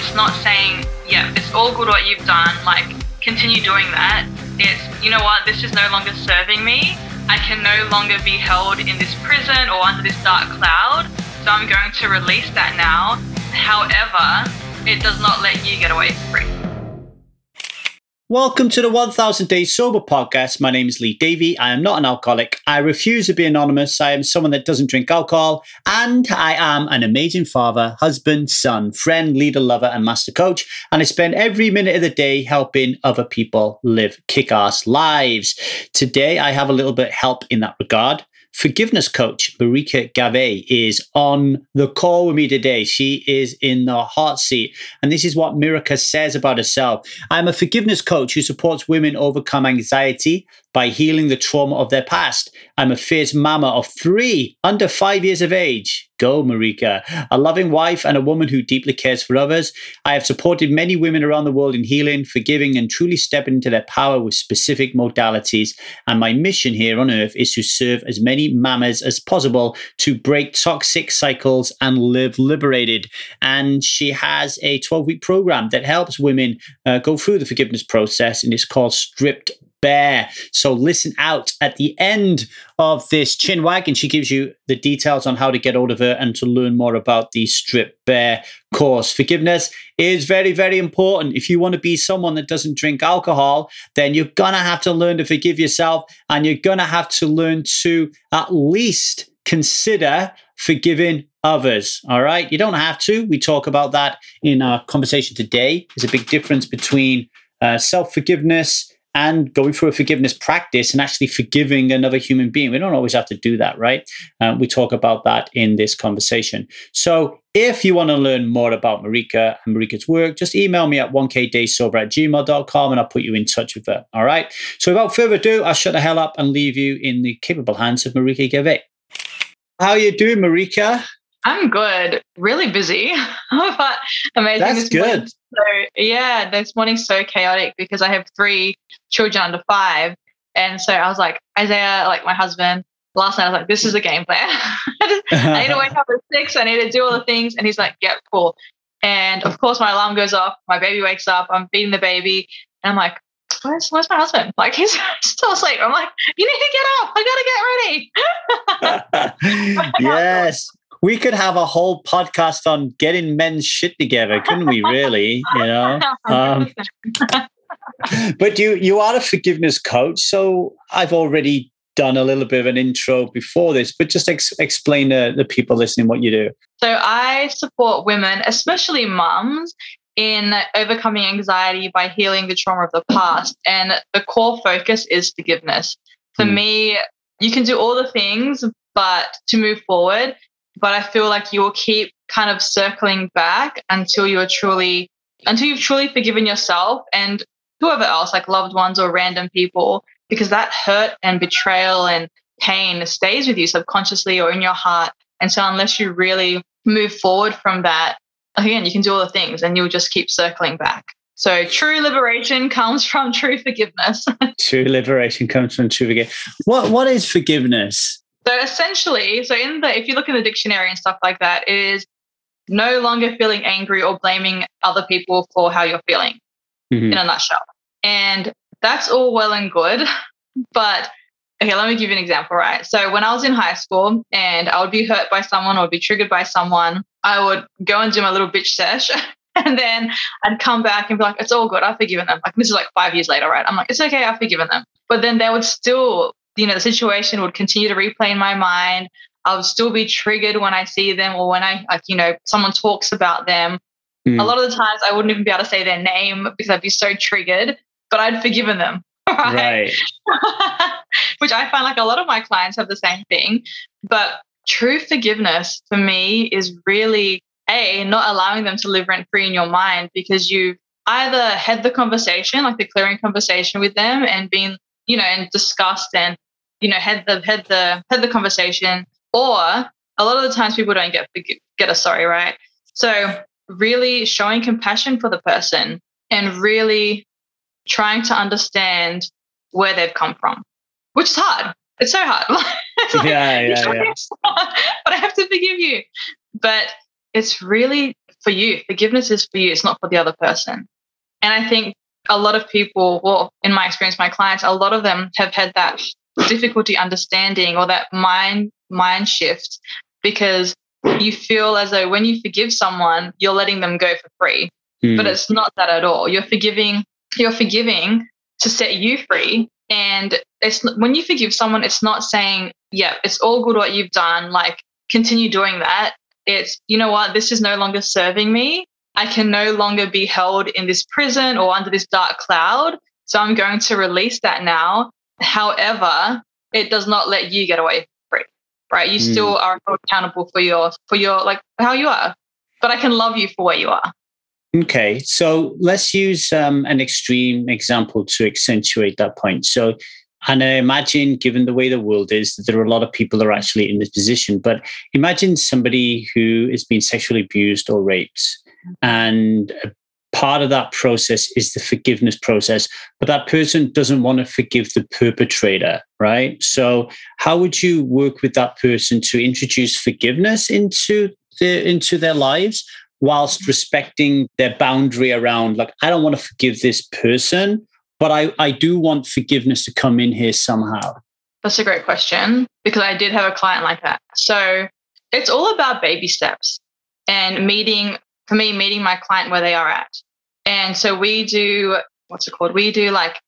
It's not saying, yeah, it's all good what you've done, like continue doing that. It's, you know what, this is no longer serving me. I can no longer be held in this prison or under this dark cloud. So I'm going to release that now. However, it does not let you get away free. Welcome to the 1000 Days Sober podcast. My name is Lee Davey. I am not an alcoholic. I refuse to be anonymous. I am someone that doesn't drink alcohol. And I am an amazing father, husband, son, friend, leader, lover, and master coach. And I spend every minute of the day helping other people live kick ass lives. Today, I have a little bit help in that regard forgiveness coach, Marika Gave, is on the call with me today. She is in the hot seat. And this is what Marika says about herself. I'm a forgiveness coach who supports women overcome anxiety by healing the trauma of their past. I'm a fierce mama of three under five years of age. Go, Marika. A loving wife and a woman who deeply cares for others. I have supported many women around the world in healing, forgiving, and truly stepping into their power with specific modalities. And my mission here on earth is to serve as many mamas as possible to break toxic cycles and live liberated. And she has a 12 week program that helps women uh, go through the forgiveness process, and it's called Stripped Bare. So listen out at the end of this chin wagon. She gives you the details on how to get hold of her and to learn more about the Strip Bare course. Forgiveness is very, very important. If you want to be someone that doesn't drink alcohol, then you're going to have to learn to forgive yourself and you're going to have to learn to at least consider forgiving others. All right. You don't have to. We talk about that in our conversation today. There's a big difference between uh, self forgiveness and going through a forgiveness practice and actually forgiving another human being. We don't always have to do that, right? Um, we talk about that in this conversation. So if you want to learn more about Marika and Marika's work, just email me at 1kdaysober at gmail.com and I'll put you in touch with her. All right. So without further ado, I'll shut the hell up and leave you in the capable hands of Marika Gave. How are you doing, Marika? I'm good. Really busy, but amazing. That's good. So yeah, this morning's so chaotic because I have three children under five, and so I was like Isaiah, like my husband. Last night I was like, "This is a game plan. I need to wake up at six. I need to do all the things." And he's like, "Yep, cool." And of course, my alarm goes off. My baby wakes up. I'm feeding the baby, and I'm like, Where's, where's my husband? Like he's still asleep. I'm like, you need to get up. I gotta get ready. yes we could have a whole podcast on getting men's shit together, couldn't we? Really, you know. Um, but you you are a forgiveness coach, so I've already done a little bit of an intro before this, but just ex- explain to the people listening what you do. So I support women, especially mums, in overcoming anxiety by healing the trauma of the past, and the core focus is forgiveness. For mm. me, you can do all the things, but to move forward, but I feel like you will keep kind of circling back until you're truly until you've truly forgiven yourself and whoever else, like loved ones or random people, because that hurt and betrayal and pain stays with you subconsciously or in your heart. And so unless you really move forward from that, again, you can do all the things and you'll just keep circling back. So true liberation comes from true forgiveness. true liberation comes from true forgiveness. What what is forgiveness? So essentially, so in the if you look in the dictionary and stuff like that, it is no longer feeling angry or blaming other people for how you're feeling mm-hmm. in a nutshell. And that's all well and good. But okay, let me give you an example, right? So when I was in high school and I would be hurt by someone or be triggered by someone, I would go and do my little bitch sesh. And then I'd come back and be like, it's all good. I've forgiven them. Like, this is like five years later, right? I'm like, it's okay. I've forgiven them. But then they would still you know, the situation would continue to replay in my mind. I would still be triggered when I see them or when I, like, you know, someone talks about them. Mm. A lot of the times I wouldn't even be able to say their name because I'd be so triggered, but I'd forgiven them. Right. right. Which I find like a lot of my clients have the same thing. But true forgiveness for me is really a not allowing them to live rent free in your mind because you've either had the conversation, like the clearing conversation with them, and been you know, and discussed and, you know, had the had the had the conversation. Or a lot of the times people don't get get a sorry, right? So really showing compassion for the person and really trying to understand where they've come from, which is hard. It's so hard. yeah, yeah, yeah. but I have to forgive you. But it's really for you. Forgiveness is for you. It's not for the other person. And I think a lot of people, well, in my experience, my clients, a lot of them have had that difficulty understanding or that mind mind shift because you feel as though when you forgive someone, you're letting them go for free. Mm. But it's not that at all. You're forgiving, you're forgiving to set you free. And it's when you forgive someone, it's not saying, yeah, it's all good what you've done. Like continue doing that. It's, you know what, this is no longer serving me. I can no longer be held in this prison or under this dark cloud. So I'm going to release that now. However, it does not let you get away free, right? You mm. still are accountable for your, for your, like how you are, but I can love you for where you are. Okay, so let's use um, an extreme example to accentuate that point. So, and I imagine, given the way the world is, that there are a lot of people that are actually in this position. But imagine somebody who is being sexually abused or raped, and part of that process is the forgiveness process, but that person doesn't want to forgive the perpetrator, right? So, how would you work with that person to introduce forgiveness into the, into their lives whilst respecting their boundary around like i don't want to forgive this person but i i do want forgiveness to come in here somehow that's a great question because i did have a client like that. So it's all about baby steps and meeting for me meeting my client where they are at and so we do what's it called we do like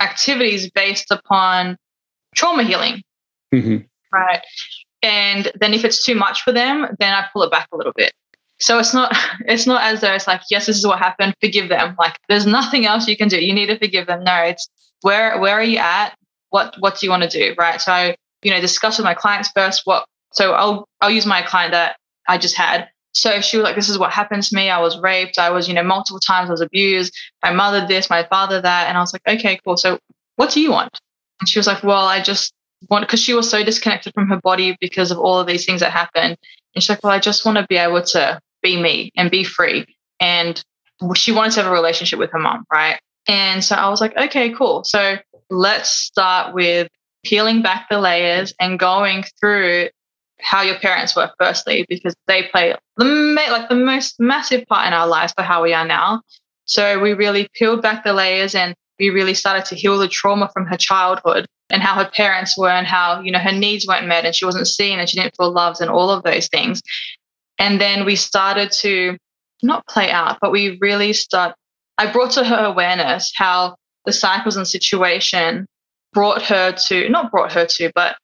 activities based upon trauma healing mm-hmm. right and then if it's too much for them then i pull it back a little bit so it's not it's not as though it's like, yes, this is what happened, forgive them. Like there's nothing else you can do. You need to forgive them. No, it's where where are you at? What what do you want to do? Right. So I, you know, discuss with my clients first what so I'll I'll use my client that I just had. So she was like, This is what happened to me. I was raped. I was, you know, multiple times I was abused. My mother this, my father that. And I was like, Okay, cool. So what do you want? And she was like, Well, I just want because she was so disconnected from her body because of all of these things that happened. And she's like, Well, I just want to be able to be me and be free. And she wanted to have a relationship with her mom, right? And so I was like, okay, cool. So let's start with peeling back the layers and going through how your parents were firstly because they play the like the most massive part in our lives for how we are now so we really peeled back the layers and we really started to heal the trauma from her childhood and how her parents were and how you know her needs weren't met and she wasn't seen and she didn't feel loved and all of those things and then we started to not play out, but we really start. I brought to her awareness how the cycles and situation brought her to, not brought her to, but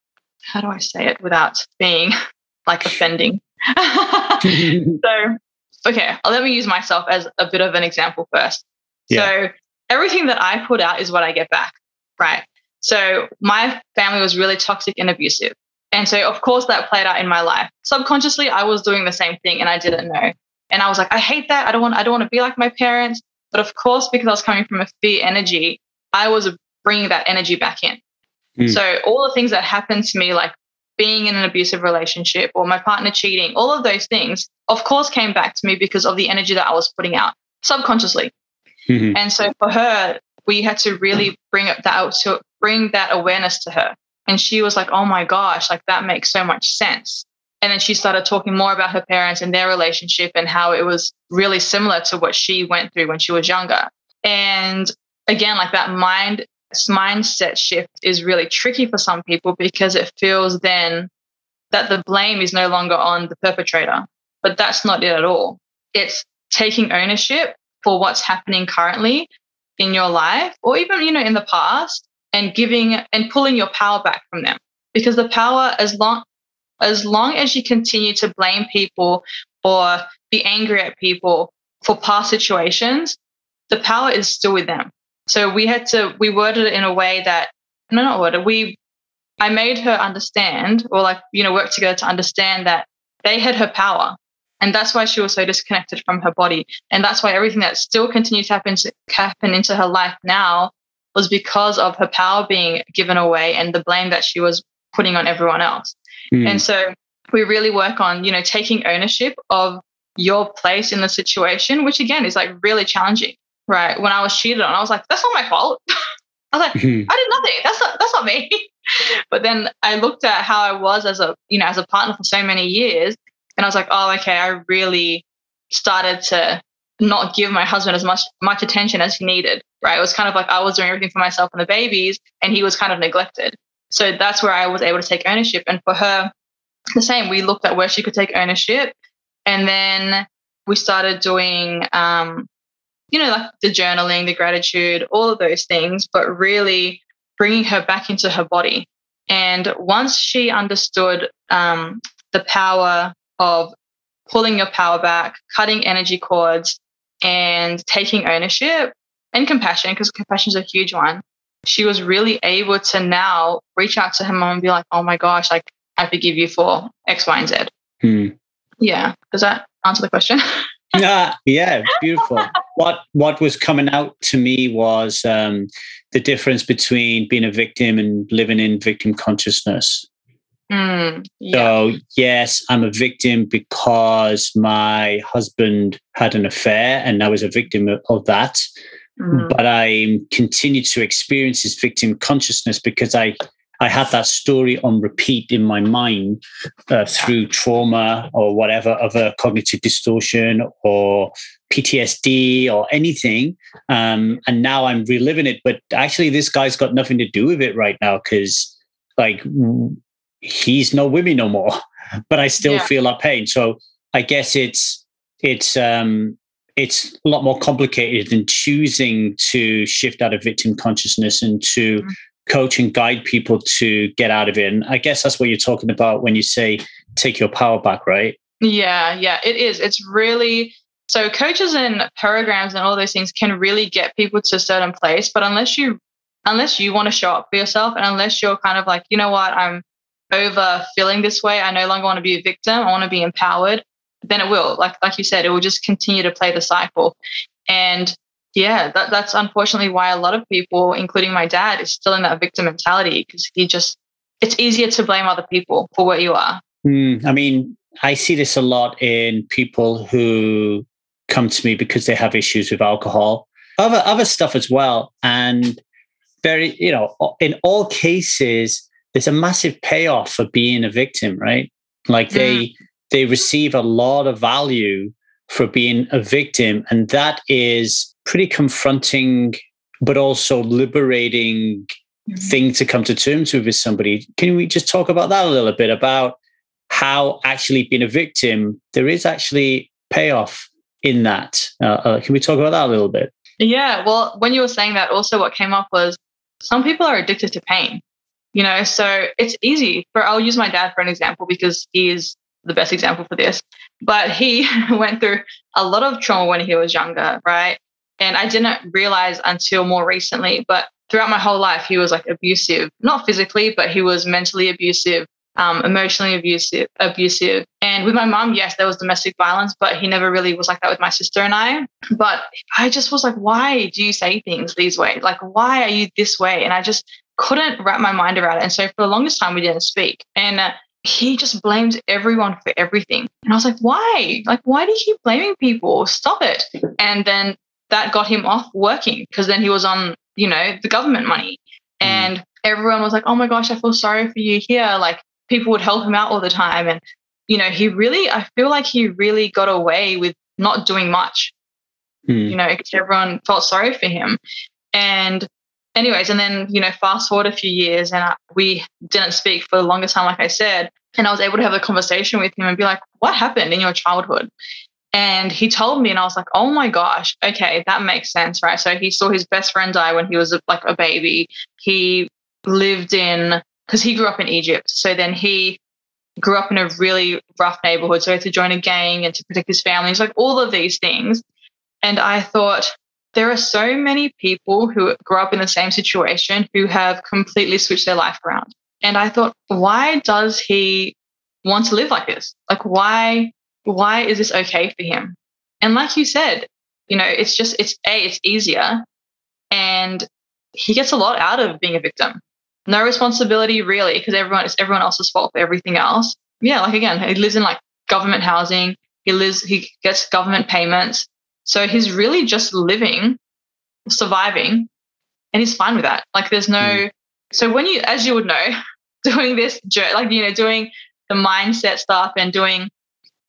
how do I say it without being like offending? so, okay, let me use myself as a bit of an example first. Yeah. So, everything that I put out is what I get back, right? So, my family was really toxic and abusive. And so, of course, that played out in my life. Subconsciously, I was doing the same thing and I didn't know. And I was like, I hate that. I don't want, I don't want to be like my parents. But of course, because I was coming from a fear energy, I was bringing that energy back in. Mm. So all the things that happened to me, like being in an abusive relationship or my partner cheating, all of those things, of course, came back to me because of the energy that I was putting out subconsciously. Mm-hmm. And so for her, we had to really bring it that to bring that awareness to her. And she was like, oh my gosh, like that makes so much sense. And then she started talking more about her parents and their relationship and how it was really similar to what she went through when she was younger. And again, like that mind mindset shift is really tricky for some people because it feels then that the blame is no longer on the perpetrator. But that's not it at all. It's taking ownership for what's happening currently in your life or even, you know, in the past and giving and pulling your power back from them because the power as long as long as you continue to blame people or be angry at people for past situations the power is still with them so we had to we worded it in a way that no not worded we i made her understand or like you know work together to understand that they had her power and that's why she was so disconnected from her body and that's why everything that still continues to happen, to happen into her life now was because of her power being given away and the blame that she was putting on everyone else. Mm. And so we really work on, you know, taking ownership of your place in the situation, which again is like really challenging. Right. When I was cheated on, I was like, that's not my fault. I was like, mm-hmm. I did nothing. That's not that's not me. but then I looked at how I was as a, you know, as a partner for so many years. And I was like, oh, okay, I really started to not give my husband as much much attention as he needed. Right. It was kind of like I was doing everything for myself and the babies, and he was kind of neglected. So that's where I was able to take ownership. And for her, the same. We looked at where she could take ownership, and then we started doing, um, you know, like the journaling, the gratitude, all of those things, but really bringing her back into her body. And once she understood um, the power of pulling your power back, cutting energy cords, and taking ownership and compassion, because compassion is a huge one, she was really able to now reach out to her mom and be like, oh my gosh, like I forgive you for X, Y, and Z. Hmm. Yeah. Does that answer the question? yeah, yeah, beautiful. what what was coming out to me was um, the difference between being a victim and living in victim consciousness. Mm, yeah. So yes, I'm a victim because my husband had an affair, and I was a victim of that. Mm. But I continue to experience this victim consciousness because I I had that story on repeat in my mind uh, through trauma or whatever other cognitive distortion or PTSD or anything. Um, and now I'm reliving it. But actually, this guy's got nothing to do with it right now because, like, he's not with me no more. But I still yeah. feel that pain. So I guess it's it's um, it's a lot more complicated than choosing to shift out of victim consciousness and to mm-hmm coach and guide people to get out of it. And I guess that's what you're talking about when you say take your power back, right? Yeah, yeah, it is. It's really so coaches and programs and all those things can really get people to a certain place, but unless you unless you want to show up for yourself and unless you're kind of like, you know what, I'm over feeling this way, I no longer want to be a victim, I want to be empowered, then it will. Like like you said, it will just continue to play the cycle. And yeah, that, that's unfortunately why a lot of people, including my dad, is still in that victim mentality because he just, it's easier to blame other people for what you are. Mm, I mean, I see this a lot in people who come to me because they have issues with alcohol, other other stuff as well, and very, you know, in all cases, there's a massive payoff for being a victim, right? Like they mm. they receive a lot of value for being a victim, and that is pretty confronting, but also liberating mm-hmm. thing to come to terms with with somebody. Can we just talk about that a little bit about how actually being a victim, there is actually payoff in that. Uh, uh, can we talk about that a little bit? Yeah. Well, when you were saying that, also what came up was some people are addicted to pain. You know, so it's easy for, I'll use my dad for an example because he is the best example for this. But he went through a lot of trauma when he was younger, right? And I didn't realize until more recently, but throughout my whole life, he was like abusive, not physically, but he was mentally abusive, um, emotionally abusive, abusive. And with my mom, yes, there was domestic violence, but he never really was like that with my sister and I. But I just was like, why do you say things these ways? Like, why are you this way? And I just couldn't wrap my mind around it. And so for the longest time, we didn't speak. And uh, he just blamed everyone for everything. And I was like, why? Like, why do you keep blaming people? Stop it. And then that got him off working because then he was on, you know, the government money. Mm. And everyone was like, oh my gosh, I feel sorry for you here. Like people would help him out all the time. And, you know, he really, I feel like he really got away with not doing much, mm. you know, because everyone felt sorry for him. And, anyways, and then, you know, fast forward a few years and I, we didn't speak for the longest time, like I said. And I was able to have a conversation with him and be like, what happened in your childhood? And he told me, and I was like, oh my gosh, okay, that makes sense, right? So he saw his best friend die when he was like a baby. He lived in, because he grew up in Egypt. So then he grew up in a really rough neighborhood. So he had to join a gang and to protect his family. It's like all of these things. And I thought, there are so many people who grew up in the same situation who have completely switched their life around. And I thought, why does he want to live like this? Like, why why is this okay for him? And like you said, you know, it's just, it's A, it's easier. And he gets a lot out of being a victim. No responsibility really, because everyone, it's everyone else's fault for everything else. Yeah, like again, he lives in like government housing. He lives, he gets government payments. So he's really just living, surviving, and he's fine with that. Like there's no, mm. so when you, as you would know, doing this, like, you know, doing the mindset stuff and doing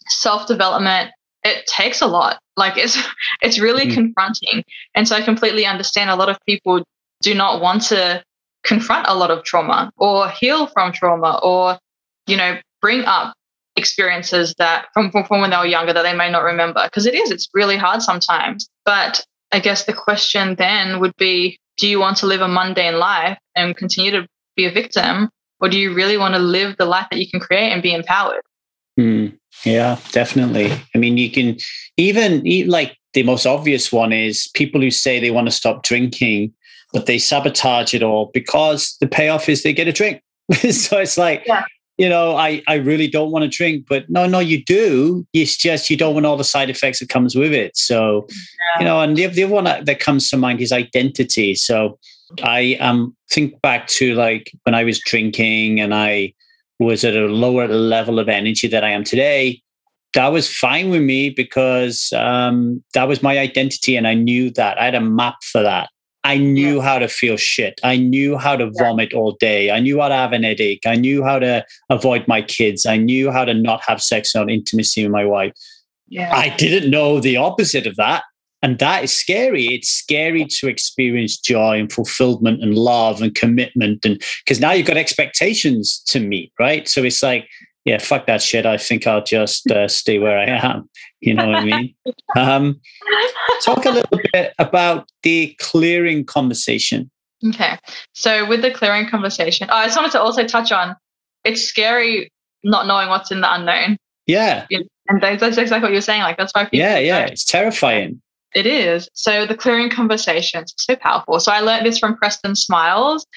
self development it takes a lot. Like it's it's really mm. confronting. And so I completely understand a lot of people do not want to confront a lot of trauma or heal from trauma or, you know, bring up experiences that from, from, from when they were younger that they may not remember. Because it is, it's really hard sometimes. But I guess the question then would be do you want to live a mundane life and continue to be a victim? Or do you really want to live the life that you can create and be empowered? Mm, yeah, definitely. I mean, you can even like the most obvious one is people who say they want to stop drinking, but they sabotage it all because the payoff is they get a drink. so it's like, yeah. you know, I, I really don't want to drink, but no, no, you do. It's just you don't want all the side effects that comes with it. So, yeah. you know, and the, the other one that comes to mind is identity. So I um think back to like when I was drinking and I was at a lower level of energy that I am today, that was fine with me because um, that was my identity and I knew that. I had a map for that. I knew yeah. how to feel shit. I knew how to vomit all day. I knew how to have an headache. I knew how to avoid my kids. I knew how to not have sex or intimacy with my wife. Yeah. I didn't know the opposite of that. And that is scary. It's scary to experience joy and fulfillment and love and commitment. And because now you've got expectations to meet, right? So it's like, yeah, fuck that shit. I think I'll just uh, stay where I am. You know what I mean? Um, talk a little bit about the clearing conversation. Okay. So with the clearing conversation, oh, I just wanted to also touch on it's scary not knowing what's in the unknown. Yeah. And that's exactly what you're saying. Like that's why people Yeah, yeah. It's terrifying. It is. So the clearing conversations so powerful. So I learned this from Preston Smiles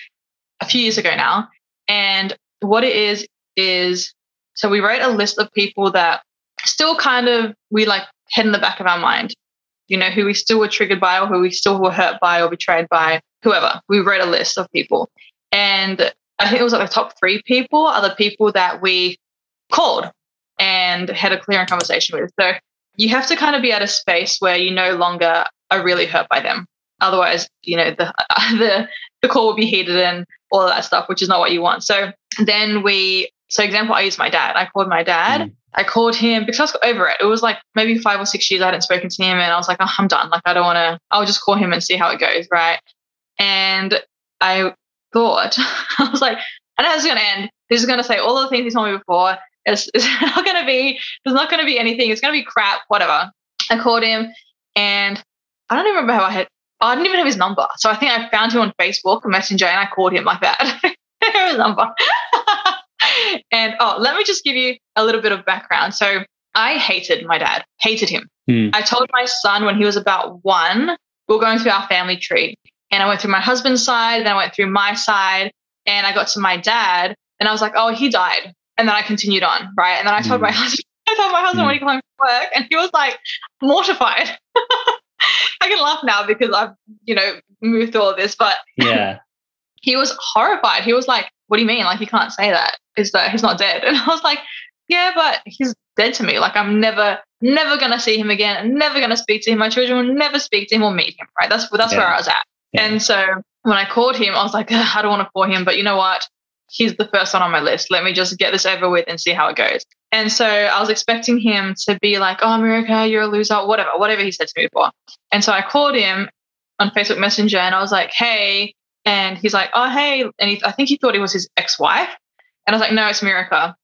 a few years ago now. And what it is is so we wrote a list of people that still kind of we like head in the back of our mind, you know, who we still were triggered by or who we still were hurt by or betrayed by, whoever. We wrote a list of people. And I think it was like the top three people are the people that we called and had a clearing conversation with. So you have to kind of be at a space where you no longer are really hurt by them. Otherwise, you know, the the the call will be heated and all of that stuff, which is not what you want. So then we, so example, I used my dad. I called my dad. Mm. I called him because I was over it. It was like maybe five or six years I hadn't spoken to him, and I was like, oh, I'm done. Like I don't want to. I'll just call him and see how it goes, right? And I thought I was like, I know this is going to end. He's going to say all the things he told me before. It's, it's not going to be, there's not going to be anything. It's going to be crap, whatever. I called him and I don't even remember how I had, I didn't even have his number. So I think I found him on Facebook, Messenger, and I called him like that. his number. and oh, let me just give you a little bit of background. So I hated my dad, hated him. Mm. I told my son when he was about one, we were going through our family tree. And I went through my husband's side, then I went through my side, and I got to my dad, and I was like, oh, he died. And then I continued on, right? And then I told mm. my husband, I told my husband mm. when he came home from work, and he was like mortified. I can laugh now because I've, you know, moved through all this, but yeah, he was horrified. He was like, "What do you mean? Like, you can't say that? Is that he's not dead?" And I was like, "Yeah, but he's dead to me. Like, I'm never, never gonna see him again. I'm never gonna speak to him. My children will never speak to him or meet him. Right? That's that's yeah. where I was at. Yeah. And so when I called him, I was like, I don't want to call him, but you know what? He's the first one on my list. Let me just get this over with and see how it goes. And so I was expecting him to be like, oh, Marika, you're a loser, whatever, whatever he said to me before. And so I called him on Facebook Messenger and I was like, hey. And he's like, oh, hey. And he, I think he thought it was his ex wife. And I was like, no, it's Marika.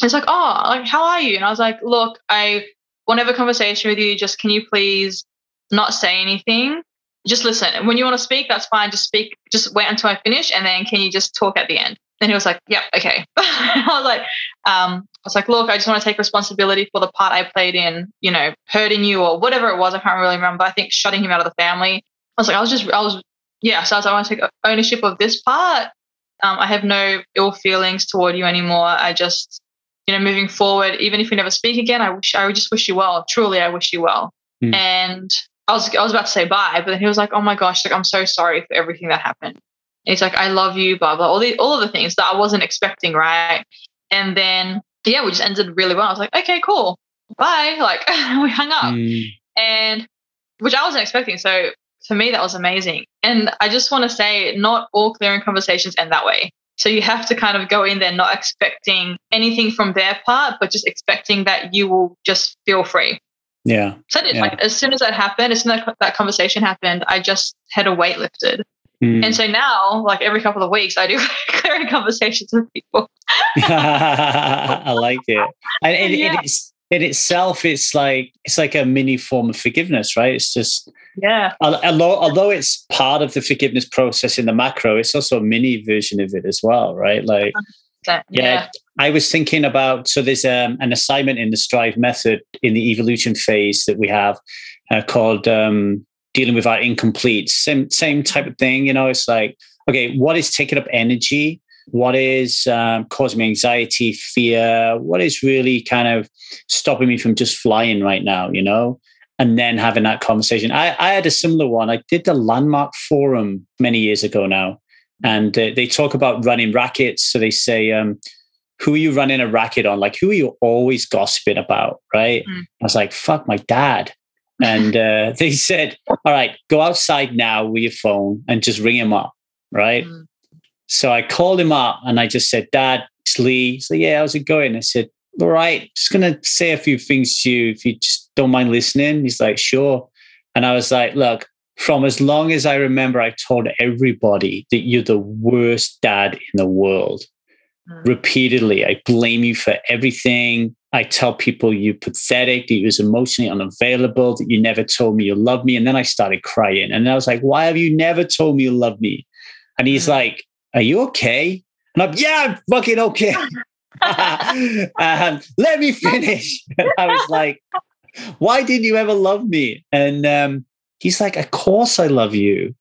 He's like, oh, like, how are you? And I was like, look, I want to have a conversation with you. Just can you please not say anything? Just listen. When you want to speak, that's fine. Just speak. Just wait until I finish. And then can you just talk at the end? And he was like, yeah, okay." I was like, um, "I was like, look, I just want to take responsibility for the part I played in, you know, hurting you or whatever it was. I can't really remember. I think shutting him out of the family. I was like, I was just, I was, yeah. So I was like, I want to take ownership of this part. Um, I have no ill feelings toward you anymore. I just, you know, moving forward, even if we never speak again, I wish, I just wish you well. Truly, I wish you well. Mm. And I was, I was about to say bye, but then he was like, "Oh my gosh, like I'm so sorry for everything that happened." He's like, I love you, blah, blah, all the all of the things that I wasn't expecting, right? And then yeah, we just ended really well. I was like, okay, cool. Bye. Like we hung up. Mm. And which I wasn't expecting. So for me, that was amazing. And I just want to say, not all clearing conversations end that way. So you have to kind of go in there not expecting anything from their part, but just expecting that you will just feel free. Yeah. So yeah. like as soon as that happened, as soon as that, that conversation happened, I just had a weight lifted. Mm. And so now, like every couple of weeks, I do clearing conversations with people. I like it. And it, yeah. it's in itself, it's like it's like a mini form of forgiveness, right? It's just yeah. Although although it's part of the forgiveness process in the macro, it's also a mini version of it as well, right? Like yeah. yeah. I was thinking about so there's um, an assignment in the Strive method in the evolution phase that we have uh, called um, dealing with our incomplete. Same same type of thing. You know, it's like okay, what is taking up energy? What is um, causing me anxiety, fear? What is really kind of stopping me from just flying right now? You know, and then having that conversation. I, I had a similar one. I did the Landmark Forum many years ago now, and uh, they talk about running rackets. So they say, um, who are you running a racket on? Like, who are you always gossiping about? Right. Mm. I was like, fuck my dad. And uh, they said, all right, go outside now with your phone and just ring him up. Right. Mm. So I called him up and I just said, Dad, it's Lee. He said, Yeah, how's it going? I said, All right, just going to say a few things to you if you just don't mind listening. He's like, Sure. And I was like, Look, from as long as I remember, I've told everybody that you're the worst dad in the world. Mm. Repeatedly, I blame you for everything. I tell people you're pathetic, that you was emotionally unavailable, that you never told me you love me. And then I started crying. And I was like, why have you never told me you love me? And he's mm. like, are you okay? And I'm, yeah, I'm fucking okay. um, let me finish. And I was like, why didn't you ever love me? And um, he's like, of course I love you.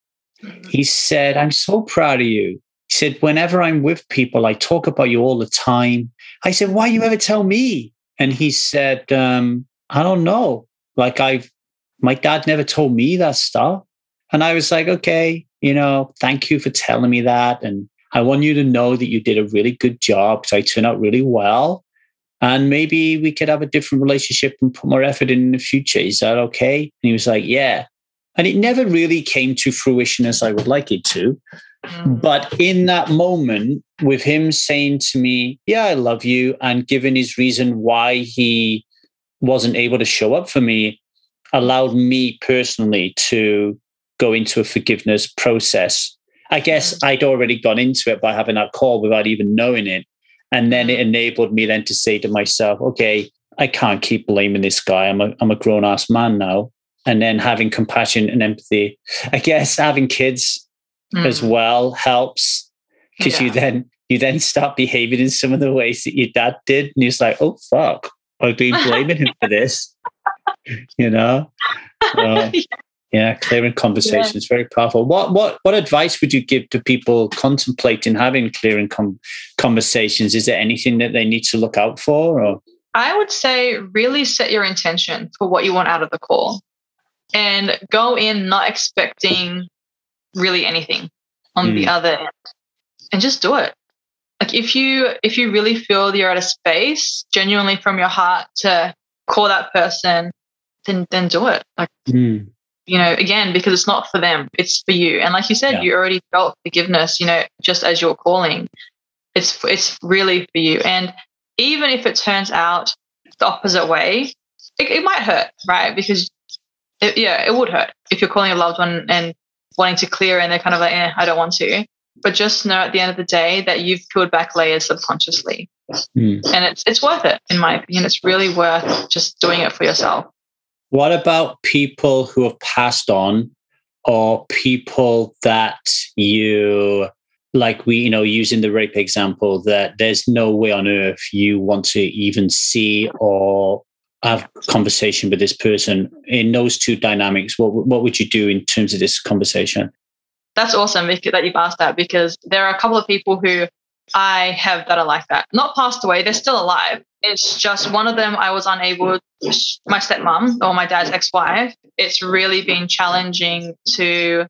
He said, I'm so proud of you. He said, whenever I'm with people, I talk about you all the time. I said, why you ever tell me? And he said, um, I don't know. Like I've, my dad never told me that stuff. And I was like, okay, you know, thank you for telling me that. And I want you to know that you did a really good job. So I turned out really well. And maybe we could have a different relationship and put more effort in, in the future. Is that okay? And he was like, yeah. And it never really came to fruition as I would like it to. But in that moment, with him saying to me, Yeah, I love you, and giving his reason why he wasn't able to show up for me, allowed me personally to go into a forgiveness process. I guess mm. I'd already gone into it by having that call without even knowing it. And then it mm. enabled me then to say to myself, okay, I can't keep blaming this guy. I'm a, I'm a grown ass man now. And then having compassion and empathy. I guess having kids mm. as well helps because yeah. you then you then start behaving in some of the ways that your dad did. And he's like, oh, fuck, I've been blaming him for this. You know? Uh, yeah, clearing conversation is very powerful. What what what advice would you give to people contemplating having clearing com- conversations? Is there anything that they need to look out for? Or I would say really set your intention for what you want out of the call, and go in not expecting really anything on mm. the other end, and just do it. Like if you if you really feel you're at a space genuinely from your heart to call that person, then then do it. Like. Mm you know, again, because it's not for them, it's for you. And like you said, yeah. you already felt forgiveness, you know, just as you're calling. It's it's really for you. And even if it turns out the opposite way, it, it might hurt, right? Because it, yeah, it would hurt if you're calling a loved one and wanting to clear and they're kind of like, eh, I don't want to. But just know at the end of the day that you've peeled back layers subconsciously. Mm. And it's it's worth it, in my opinion. It's really worth just doing it for yourself. What about people who have passed on or people that you like we you know using the rape example that there's no way on earth you want to even see or have conversation with this person in those two dynamics what what would you do in terms of this conversation that's awesome that you've asked that because there are a couple of people who I have that are like that. Not passed away, they're still alive. It's just one of them I was unable my stepmom or my dad's ex-wife, it's really been challenging to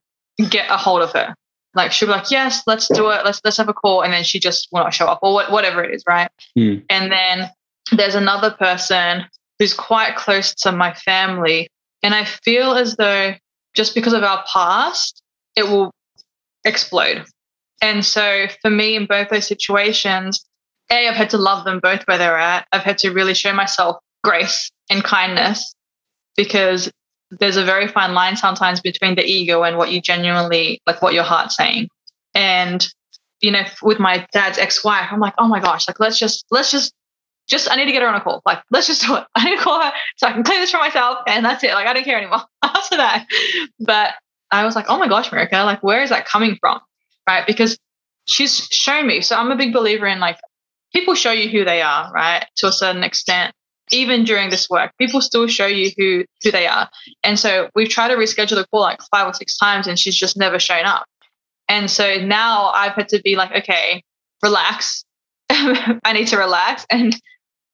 get a hold of her. Like she'll be like, "Yes, let's do it. Let's let's have a call," and then she just will not show up or whatever it is, right? Mm. And then there's another person who's quite close to my family, and I feel as though just because of our past, it will explode. And so for me, in both those situations, a I've had to love them both where they're at. I've had to really show myself grace and kindness because there's a very fine line sometimes between the ego and what you genuinely like what your heart's saying and you know with my dad's ex-wife i'm like oh my gosh like let's just let's just just I need to get her on a call. Like, let's just do it. I need to call her so I can clean this for myself and that's it. Like I don't care anymore after that. But I was like, oh my gosh, Marika, like where is that coming from? Right. Because she's shown me. So I'm a big believer in like people show you who they are, right? To a certain extent. Even during this work, people still show you who who they are. And so we've tried to reschedule the call like five or six times and she's just never shown up. And so now I've had to be like, okay, relax. I need to relax and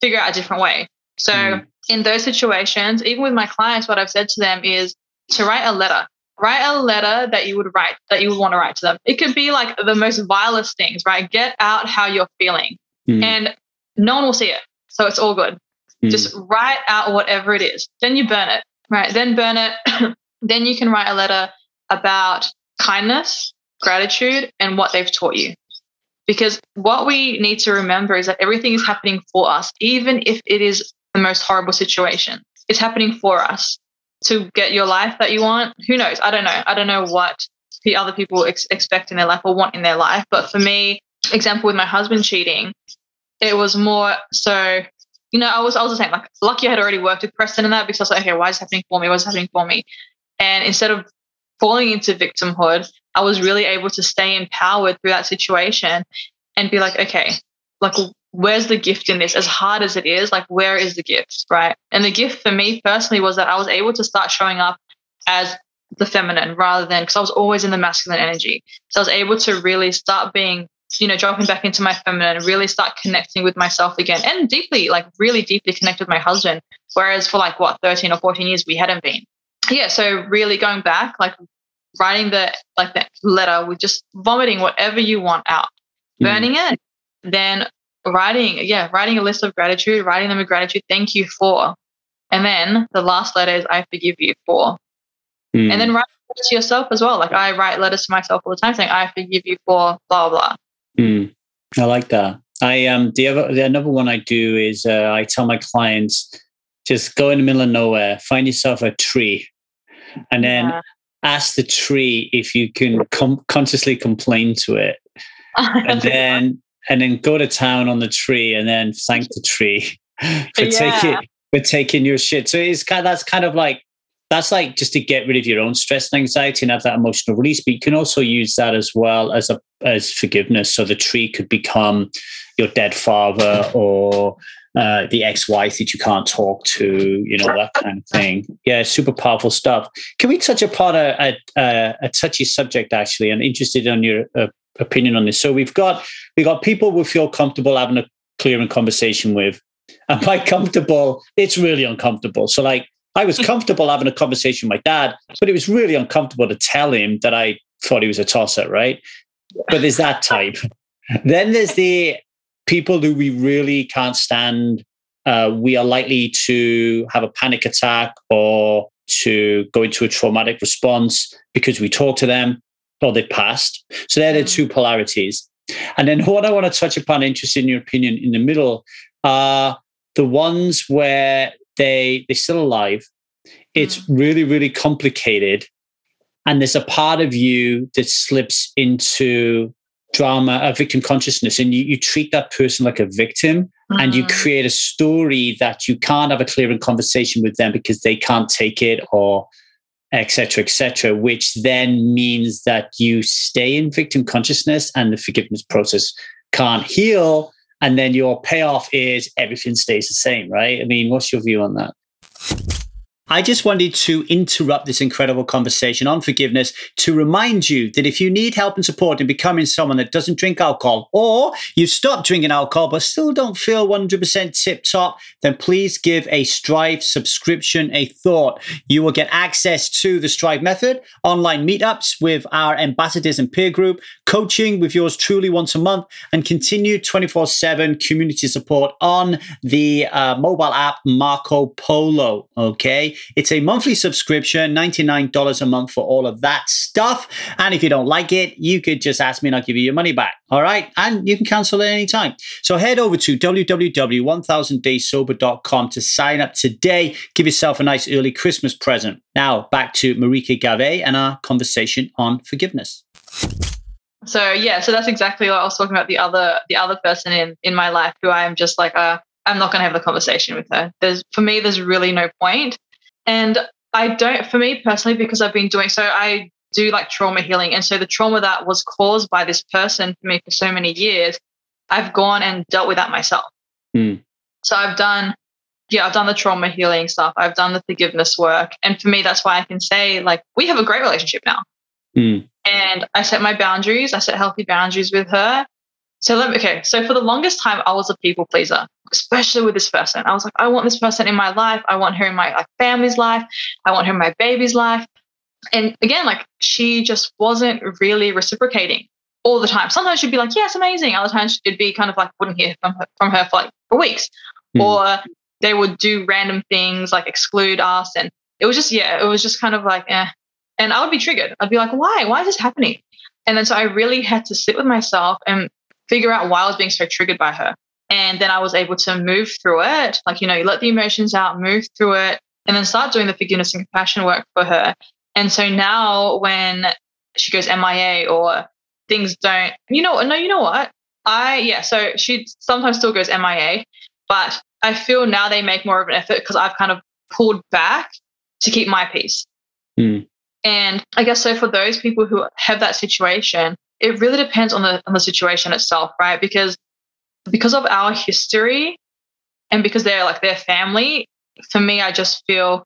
figure out a different way. So mm. in those situations, even with my clients, what I've said to them is to write a letter. Write a letter that you would write, that you would want to write to them. It could be like the most vilest things, right? Get out how you're feeling. Mm. And no one will see it. So it's all good. Mm. Just write out whatever it is. Then you burn it, right? Then burn it. then you can write a letter about kindness, gratitude, and what they've taught you. Because what we need to remember is that everything is happening for us, even if it is the most horrible situation. It's happening for us to get your life that you want. Who knows? I don't know. I don't know what the other people ex- expect in their life or want in their life. But for me, example with my husband cheating, it was more so, you know, I was I was the same. Like lucky I had already worked with Preston in that because I was like, okay, why is happening for me? What's happening for me? And instead of falling into victimhood, I was really able to stay empowered through that situation and be like, okay, like where's the gift in this? As hard as it is, like where is the gift, right? And the gift for me personally was that I was able to start showing up as the feminine rather than because I was always in the masculine energy. So I was able to really start being, you know, dropping back into my feminine, really start connecting with myself again and deeply, like really deeply connect with my husband. Whereas for like what, 13 or 14 years, we hadn't been yeah, so really going back, like writing the like that letter with just vomiting whatever you want out, hmm. burning mm. it, then writing, yeah, writing a list of gratitude, writing them a gratitude, thank you for. And then the last letter is I forgive you for. Mm. And then write to yourself as well. Like I write letters to myself all the time saying I forgive you for blah blah. Mm. I like that. I um the other the another one I do is uh, I tell my clients just go in the middle of nowhere, find yourself a tree, and then yeah. Ask the tree if you can com- consciously complain to it, and then and then go to town on the tree and then thank the tree for yeah. taking for taking your shit. So it's kind of, that's kind of like that's like just to get rid of your own stress and anxiety and have that emotional release. But you can also use that as well as a as forgiveness. So the tree could become your dead father or uh, the ex-wife that you can't talk to, you know, that kind of thing. Yeah, super powerful stuff. Can we touch upon a, a, a touchy subject, actually? I'm interested in your uh, opinion on this. So we've got we got people we feel comfortable having a clearing conversation with. And by comfortable, it's really uncomfortable. So like I was comfortable having a conversation with my dad, but it was really uncomfortable to tell him that I thought he was a tosser, right? But there's that type. then there's the people who we really can't stand, uh, we are likely to have a panic attack or to go into a traumatic response because we talk to them or they passed. So they're the mm. two polarities. And then what I want to touch upon, interested in your opinion, in the middle are the ones where they they're still alive. It's mm. really, really complicated. And there's a part of you that slips into drama, a victim consciousness, and you, you treat that person like a victim and you mm. create a story that you can't have a clear conversation with them because they can't take it or etc etc which then means that you stay in victim consciousness and the forgiveness process can't heal and then your payoff is everything stays the same right i mean what's your view on that I just wanted to interrupt this incredible conversation on forgiveness to remind you that if you need help and support in becoming someone that doesn't drink alcohol, or you've stopped drinking alcohol but still don't feel 100% tip top, then please give a Strive subscription a thought. You will get access to the Strive method, online meetups with our ambassadors and peer group, coaching with yours truly once a month, and continued 24 7 community support on the uh, mobile app Marco Polo. Okay. It's a monthly subscription, $99 a month for all of that stuff. And if you don't like it, you could just ask me and I'll give you your money back. All right. And you can cancel at any time. So head over to www.1000dayssober.com to sign up today. Give yourself a nice early Christmas present. Now back to Marika Gave and our conversation on forgiveness. So yeah, so that's exactly what I was talking about. The other, the other person in in my life who I am just like, uh, I'm not going to have the conversation with her. There's for me, there's really no point, and I don't. For me personally, because I've been doing so, I do like trauma healing, and so the trauma that was caused by this person for me for so many years, I've gone and dealt with that myself. Mm. So I've done, yeah, I've done the trauma healing stuff. I've done the forgiveness work, and for me, that's why I can say like we have a great relationship now. Mm. And I set my boundaries. I set healthy boundaries with her. So let me, okay. So for the longest time, I was a people pleaser, especially with this person. I was like, I want this person in my life. I want her in my like family's life. I want her in my baby's life. And again, like she just wasn't really reciprocating all the time. Sometimes she'd be like, "Yes, amazing." Other times she'd be kind of like, wouldn't hear from her, from her for like for weeks, mm. or they would do random things like exclude us, and it was just yeah, it was just kind of like, eh. And I would be triggered. I'd be like, "Why? Why is this happening?" And then so I really had to sit with myself and figure out why I was being so triggered by her. And then I was able to move through it. Like, you know, you let the emotions out, move through it, and then start doing the forgiveness and compassion work for her. And so now when she goes MIA or things don't, you know, no, you know what? I, yeah, so she sometimes still goes MIA, but I feel now they make more of an effort because I've kind of pulled back to keep my peace. Mm. And I guess so for those people who have that situation, it really depends on the on the situation itself, right? Because because of our history and because they're like their family, for me, I just feel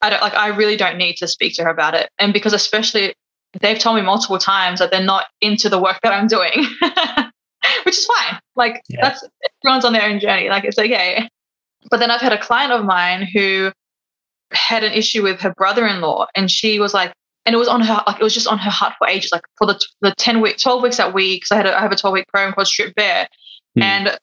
I don't like I really don't need to speak to her about it. And because especially they've told me multiple times that they're not into the work that I'm doing. Which is fine. Like yeah. that's everyone's on their own journey. Like it's okay. But then I've had a client of mine who had an issue with her brother-in-law and she was like and it was on her like it was just on her heart for ages like for the the 10 week 12 weeks that week because I had a, I have a 12 week program called Strip Bare mm. and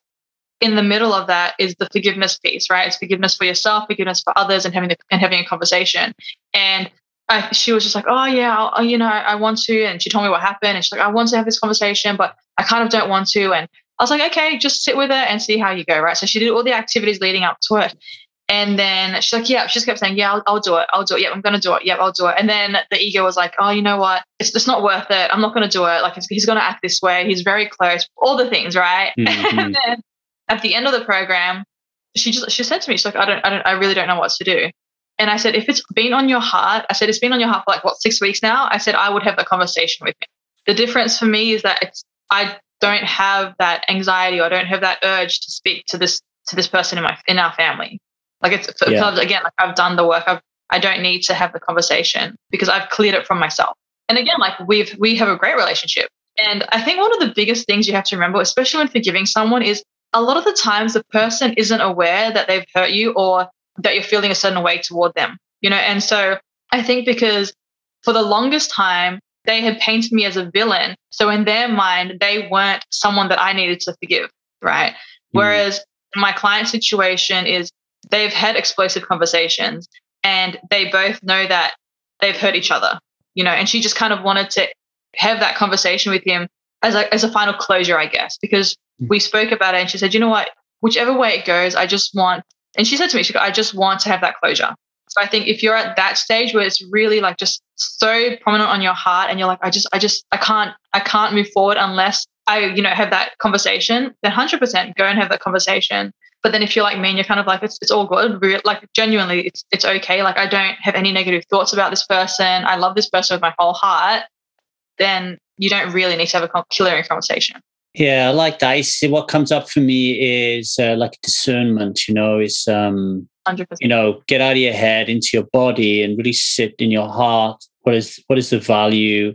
in the middle of that is the forgiveness piece right? It's forgiveness for yourself forgiveness for others and having the, and having a conversation. And I, she was just like oh yeah I'll, you know I, I want to and she told me what happened and she's like I want to have this conversation but I kind of don't want to and I was like okay just sit with it and see how you go right? So she did all the activities leading up to it and then she's like, yeah, she just kept saying, yeah, I'll, I'll do it. I'll do it. Yeah, I'm going to do it. Yeah, I'll do it. And then the ego was like, oh, you know what? It's just not worth it. I'm not going to do it. Like he's going to act this way. He's very close. All the things, right? Mm-hmm. and then at the end of the program, she just she said to me, she's like, I don't, I don't, I really don't know what to do. And I said, if it's been on your heart, I said it's been on your heart for like what six weeks now. I said I would have that conversation with him. The difference for me is that it's I don't have that anxiety or I don't have that urge to speak to this to this person in my in our family. Like it's yeah. again, like I've done the work. I've I don't need to have the conversation because I've cleared it from myself. And again, like we've we have a great relationship. And I think one of the biggest things you have to remember, especially when forgiving someone, is a lot of the times the person isn't aware that they've hurt you or that you're feeling a certain way toward them. You know, and so I think because for the longest time they had painted me as a villain. So in their mind, they weren't someone that I needed to forgive. Right. Mm. Whereas my client situation is they've had explosive conversations and they both know that they've hurt each other, you know, and she just kind of wanted to have that conversation with him as a, as a final closure, I guess, because hmm. we spoke about it and she said, you know what, whichever way it goes, I just want, and she said to me, she goes, I just want to have that closure. So I think if you're at that stage where it's really like just so prominent on your heart and you're like, I just, I just, I can't, I can't move forward unless I, you know, have that conversation, then 100% go and have that conversation but then if you're like me and you're kind of like, it's, it's all good, like genuinely, it's, it's okay. Like I don't have any negative thoughts about this person. I love this person with my whole heart. Then you don't really need to have a clearing conversation. Yeah, I like that. See, what comes up for me is uh, like discernment, you know, is, um, 100%. you know, get out of your head into your body and really sit in your heart. What is, what is the value?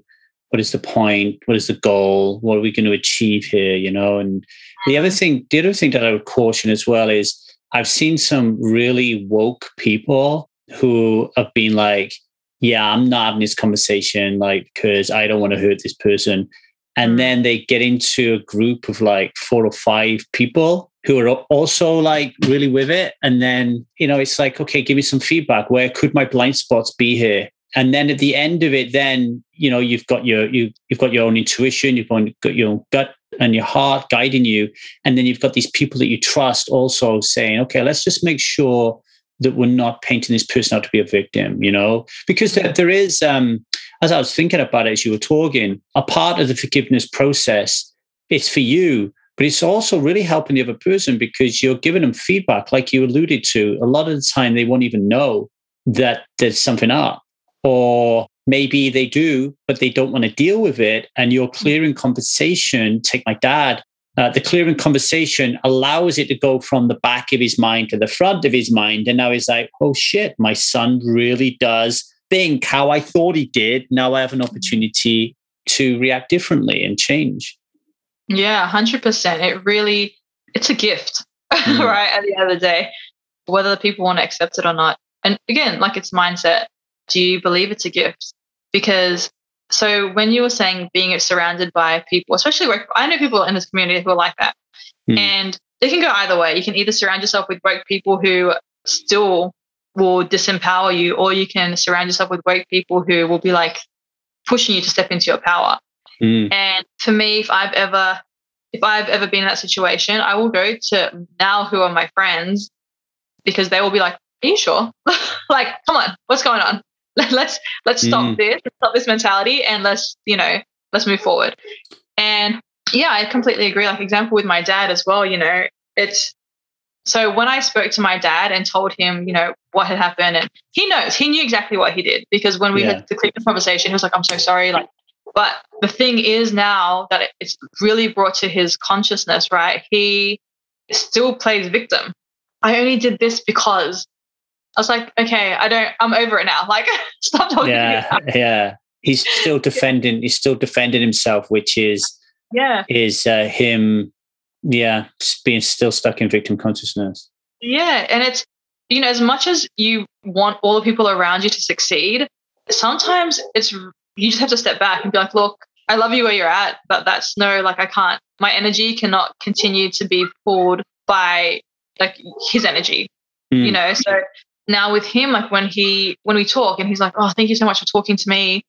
What is the point? What is the goal? What are we going to achieve here? You know, and the other thing, the other thing that I would caution as well is I've seen some really woke people who have been like, yeah, I'm not having this conversation, like, because I don't want to hurt this person. And mm. then they get into a group of like four or five people who are also like really with it. And then, you know, it's like, okay, give me some feedback. Where could my blind spots be here? And then at the end of it, then, you know, you've got your you you've got your own intuition, you've got your gut and your heart guiding you. And then you've got these people that you trust also saying, okay, let's just make sure that we're not painting this person out to be a victim, you know? Because there, there is, um, as I was thinking about it as you were talking, a part of the forgiveness process, it's for you, but it's also really helping the other person because you're giving them feedback, like you alluded to. A lot of the time, they won't even know that there's something up, or maybe they do, but they don't want to deal with it. And you're clearing conversation. Take my dad. Uh, the clearing conversation allows it to go from the back of his mind to the front of his mind. And now he's like, oh shit, my son really does think how I thought he did. Now I have an opportunity to react differently and change. Yeah, 100%. It really, it's a gift, mm. right? At the end of the day, whether the people want to accept it or not. And again, like it's mindset. Do you believe it's a gift? Because so when you were saying being surrounded by people, especially work, I know people in this community who are like that. Mm. And it can go either way. You can either surround yourself with woke people who still will disempower you, or you can surround yourself with woke people who will be like pushing you to step into your power. Mm. And for me, if I've ever if I've ever been in that situation, I will go to now who are my friends because they will be like, Are you sure? like, come on, what's going on? let's let's stop mm. this, let's stop this mentality and let's, you know, let's move forward. And yeah, I completely agree. Like example with my dad as well, you know, it's so when I spoke to my dad and told him, you know, what had happened, and he knows, he knew exactly what he did because when we yeah. had the conversation, he was like, "I'm so sorry," like but the thing is now that it's really brought to his consciousness, right? He still plays victim. I only did this because I was like, okay, I don't, I'm over it now. Like, stop talking yeah, to me. Yeah. He's still defending, he's still defending himself, which is, yeah, is uh, him, yeah, being still stuck in victim consciousness. Yeah. And it's, you know, as much as you want all the people around you to succeed, sometimes it's you just have to step back and be like, look, I love you where you're at, but that's no, like, I can't, my energy cannot continue to be pulled by like his energy, mm. you know? So now with him, like when he, when we talk and he's like, oh, thank you so much for talking to me.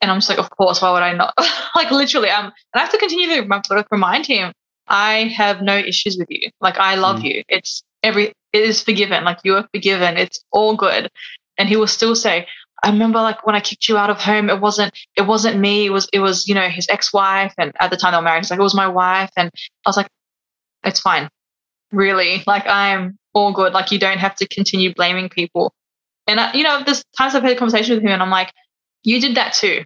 And I'm just like, of course, why would I not? like literally, um, and I have to continue to remind him, I have no issues with you. Like I love mm. you. It's every, it is forgiven. Like you are forgiven. It's all good. And he will still say, I remember like when I kicked you out of home, it wasn't it wasn't me. It was it was you know his ex wife, and at the time they were married, he's like it was my wife, and I was like, it's fine, really. Like I'm all good. Like you don't have to continue blaming people. And I, you know, there's times I've had a conversation with him, and I'm like, you did that too,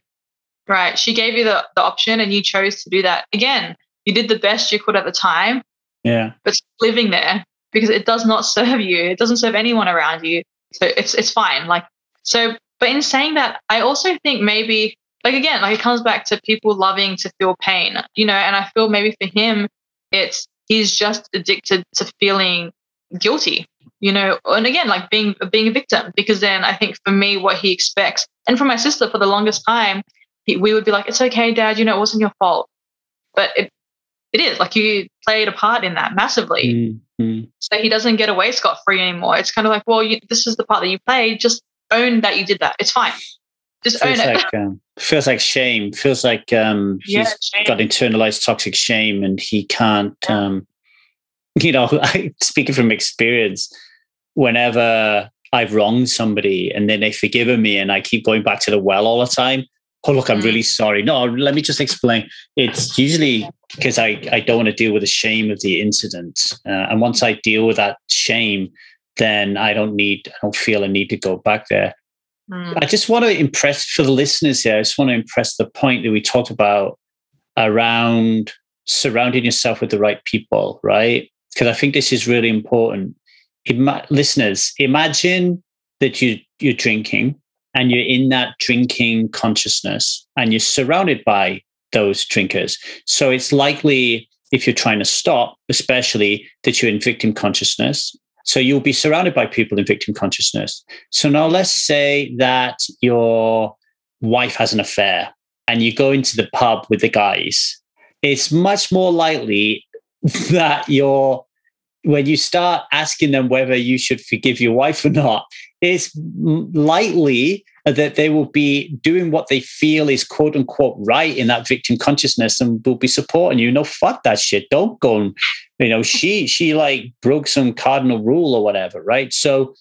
right? She gave you the the option, and you chose to do that. Again, you did the best you could at the time. Yeah. But living there because it does not serve you. It doesn't serve anyone around you. So it's it's fine. Like so but in saying that, I also think maybe, like again, like it comes back to people loving to feel pain, you know, and I feel maybe for him, it's he's just addicted to feeling guilty, you know, and again, like being being a victim. Because then I think for me, what he expects, and for my sister, for the longest time, he, we would be like, "It's okay, Dad, you know, it wasn't your fault," but it it is like you played a part in that massively. Mm-hmm. So he doesn't get away scot free anymore. It's kind of like, well, you, this is the part that you played. Just own that you did that. It's fine. Just feels own it. Like, um, feels like shame. Feels like um, he's yeah, got internalized toxic shame, and he can't. Yeah. Um, you know, I, speaking from experience, whenever I've wronged somebody and then they've forgiven me, and I keep going back to the well all the time. Oh, look, I'm really sorry. No, let me just explain. It's usually because I, I don't want to deal with the shame of the incident. Uh, and once I deal with that shame, then I don't need, I don't feel a need to go back there. Mm. I just want to impress for the listeners here. I just want to impress the point that we talked about around surrounding yourself with the right people, right? Because I think this is really important. Ima- listeners, imagine that you you're drinking and you're in that drinking consciousness and you're surrounded by those drinkers. So it's likely if you're trying to stop, especially that you're in victim consciousness so you'll be surrounded by people in victim consciousness. So now let's say that your wife has an affair and you go into the pub with the guys. It's much more likely that you're when you start asking them whether you should forgive your wife or not, it's likely that they will be doing what they feel is quote unquote right in that victim consciousness and will be supporting you. No, fuck that shit. Don't go and, you know, she, she like broke some cardinal rule or whatever, right? So,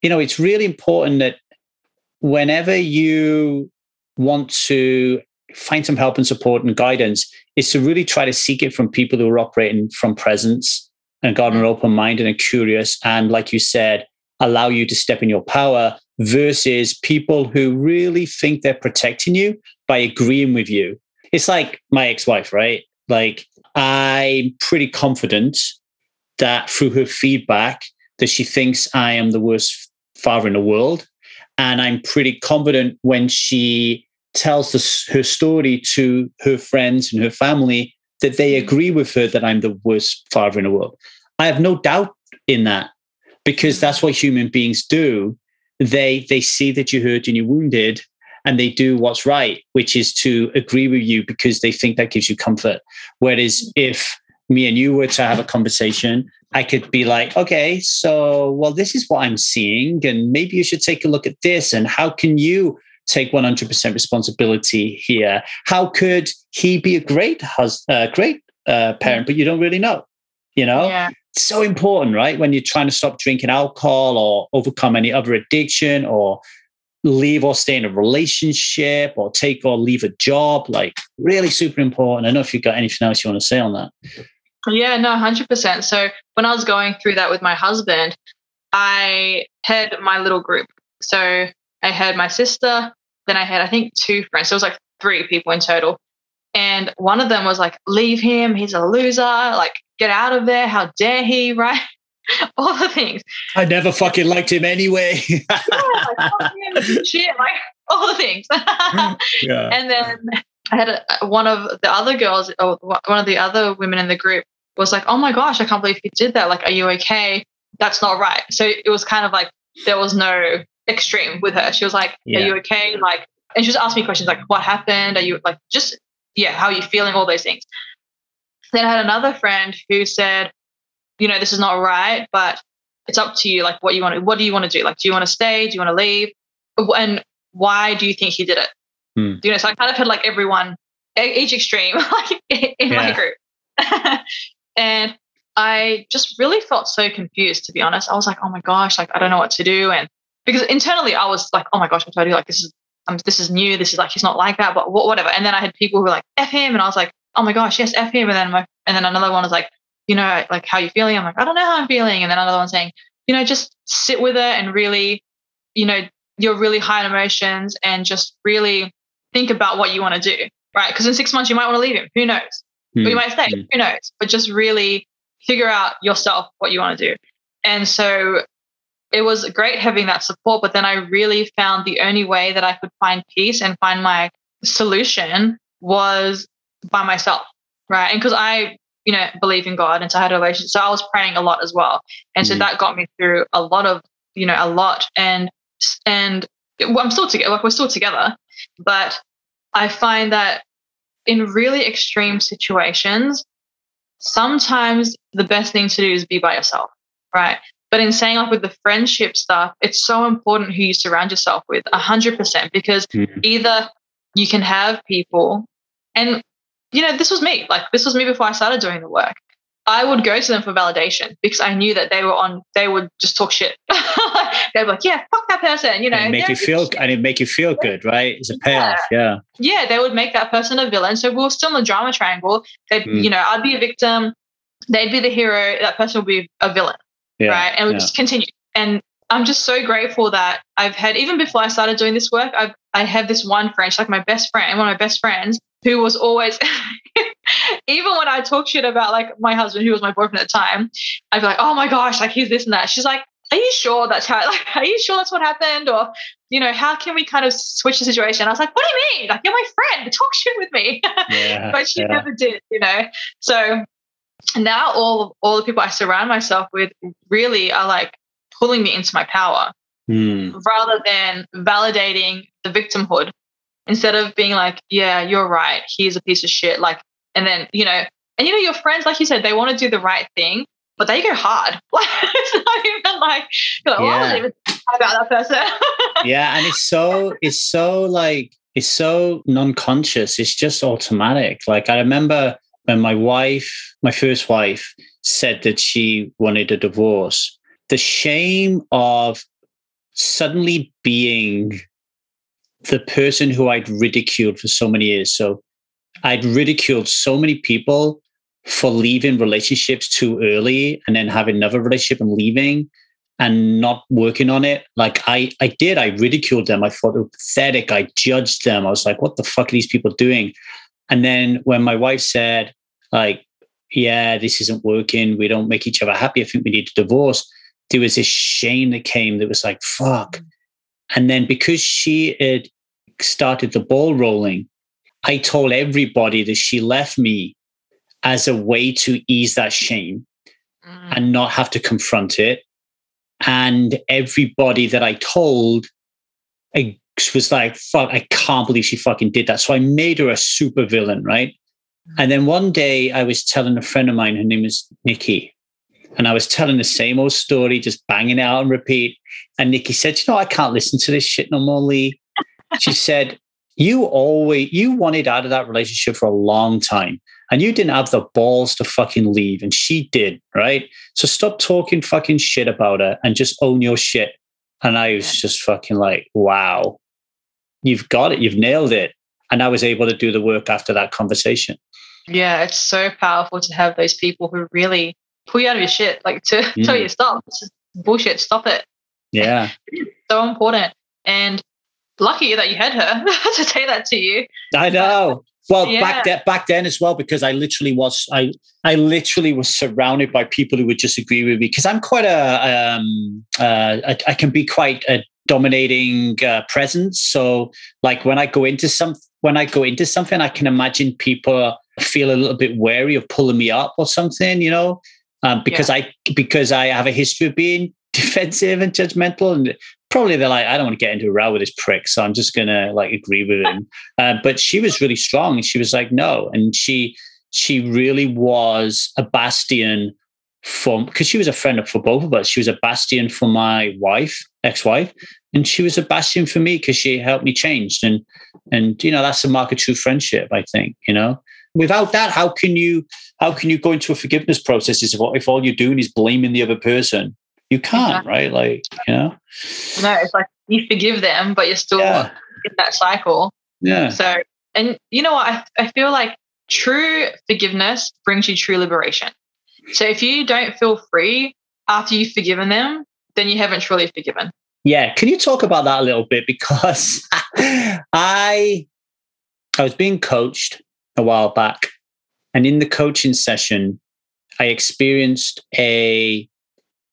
you know, it's really important that whenever you want to find some help and support and guidance, is to really try to seek it from people who are operating from presence and got an open mind and are curious. And like you said, allow you to step in your power versus people who really think they're protecting you by agreeing with you. It's like my ex wife, right? Like, I'm pretty confident that through her feedback, that she thinks I am the worst father in the world. And I'm pretty confident when she tells this, her story to her friends and her family that they agree with her that I'm the worst father in the world. I have no doubt in that because that's what human beings do. They they see that you're hurt and you're wounded, and they do what's right, which is to agree with you because they think that gives you comfort. Whereas if me and you were to have a conversation, I could be like, okay, so well, this is what I'm seeing, and maybe you should take a look at this, and how can you take 100% responsibility here? How could he be a great hus- uh, great uh, parent, but you don't really know? You know, yeah so important, right? When you're trying to stop drinking alcohol or overcome any other addiction or leave or stay in a relationship or take or leave a job, like really super important. I know if you've got anything else you want to say on that. Yeah, no, 100%. So when I was going through that with my husband, I had my little group. So I had my sister, then I had, I think, two friends. So it was like three people in total. And one of them was like, leave him. He's a loser. Like, get out of there. How dare he? Right. all the things. I never fucking liked him anyway. yeah, like, shit, like all the things. yeah. And then I had a, one of the other girls, or one of the other women in the group was like, oh my gosh, I can't believe you did that. Like, are you okay? That's not right. So it was kind of like there was no extreme with her. She was like, yeah. are you okay? Like, and she was asking me questions like, what happened? Are you like, just, yeah, how are you feeling? All those things. Then I had another friend who said, you know, this is not right, but it's up to you. Like, what you want to, what do you want to do? Like, do you want to stay? Do you want to leave? And why do you think he did it? Hmm. You know, so I kind of had like everyone, each extreme, like in yeah. my group. and I just really felt so confused, to be honest. I was like, oh my gosh, like, I don't know what to do. And because internally I was like, oh my gosh, what do I do? Like, this is, um, this is new. This is like, he's not like that, but whatever. And then I had people who were like, F him. And I was like, oh my gosh, yes, F him. And then my, and then another one was like, you know, like how you feeling? I'm like, I don't know how I'm feeling. And then another one saying, you know, just sit with it and really, you know, you're really high in emotions and just really think about what you want to do. Right. Because in six months you might want to leave him. Who knows? Mm. But you might stay. Mm. Who knows? But just really figure out yourself what you want to do. And so it was great having that support. But then I really found the only way that I could find peace and find my solution was by myself, right? And because I, you know, believe in God, and so I had a relationship, so I was praying a lot as well, and mm-hmm. so that got me through a lot of, you know, a lot, and and well, I'm still together, like we're still together, but I find that in really extreme situations, sometimes the best thing to do is be by yourself, right? But in saying like with the friendship stuff, it's so important who you surround yourself with, a hundred percent, because mm-hmm. either you can have people, and you know, this was me. Like this was me before I started doing the work. I would go to them for validation because I knew that they were on. They would just talk shit. They'd be like, "Yeah, fuck that person," you know. And make you feel, shit. and it make you feel good, right? It's a payoff, yeah. yeah. Yeah, they would make that person a villain. So we are still in the drama triangle. They, mm. you know, I'd be a victim. They'd be the hero. That person would be a villain, yeah. right? And we yeah. just continue. And I'm just so grateful that I've had, even before I started doing this work, I've I have this one friend, she's like my best friend, one of my best friends, who was always, even when I talk shit about like my husband, who was my boyfriend at the time, I'd be like, oh my gosh, like he's this and that. She's like, are you sure that's how, like, are you sure that's what happened? Or, you know, how can we kind of switch the situation? I was like, what do you mean? Like, you're my friend, talk shit with me. Yeah, but she yeah. never did, you know? So now all, all the people I surround myself with really are like pulling me into my power. Mm. rather than validating the victimhood instead of being like, yeah, you're right. He's a piece of shit. Like, and then, you know, and you know, your friends, like you said, they want to do the right thing. but they go hard. it's not even like, like oh, yeah. even about that person. yeah, and it's so it's so like it's so non-conscious. It's just automatic. Like I remember when my wife, my first wife, said that she wanted a divorce. The shame of suddenly being the person who I'd ridiculed for so many years. So I'd ridiculed so many people for leaving relationships too early and then having another relationship and leaving and not working on it. Like I, I did. I ridiculed them. I thought they were pathetic. I judged them. I was like, what the fuck are these people doing? And then when my wife said, like, yeah, this isn't working. We don't make each other happy. I think we need a divorce. There was this shame that came that was like, fuck. And then because she had started the ball rolling, I told everybody that she left me as a way to ease that shame mm. and not have to confront it. And everybody that I told I was like, fuck, I can't believe she fucking did that. So I made her a super villain, right? Mm. And then one day I was telling a friend of mine, her name is Nikki, and I was telling the same old story, just banging it out and repeat. And Nikki said, You know, I can't listen to this shit no more, Lee. she said, You always, you wanted out of that relationship for a long time and you didn't have the balls to fucking leave. And she did, right? So stop talking fucking shit about her and just own your shit. And I was just fucking like, Wow, you've got it. You've nailed it. And I was able to do the work after that conversation. Yeah, it's so powerful to have those people who really pull you out of your shit, like to mm. tell you stop. It's bullshit. Stop it. Yeah. so important. And lucky that you had her to say that to you. I know. Well, yeah. back then, back then as well, because I literally was, I, I literally was surrounded by people who would disagree with me because I'm quite a, um, uh, I, I, can be quite a dominating uh, presence. So, like when I go into some, when I go into something, I can imagine people feel a little bit wary of pulling me up or something, you know um, because yeah. I because I have a history of being defensive and judgmental, and probably they're like, I don't want to get into a row with this prick, so I'm just gonna like agree with him. Uh, but she was really strong, and she was like, no, and she she really was a bastion for because she was a friend for both of us. She was a bastion for my wife, ex-wife, and she was a bastion for me because she helped me change. And and you know that's the mark of true friendship, I think. You know, without that, how can you how can you go into a forgiveness process if, if all you're doing is blaming the other person? You can't, exactly. right? Like, you know? No, it's like you forgive them, but you're still yeah. in that cycle. Yeah. So, and you know what? I, I feel like true forgiveness brings you true liberation. So if you don't feel free after you've forgiven them, then you haven't truly forgiven. Yeah. Can you talk about that a little bit? Because I I was being coached a while back. And in the coaching session, I experienced a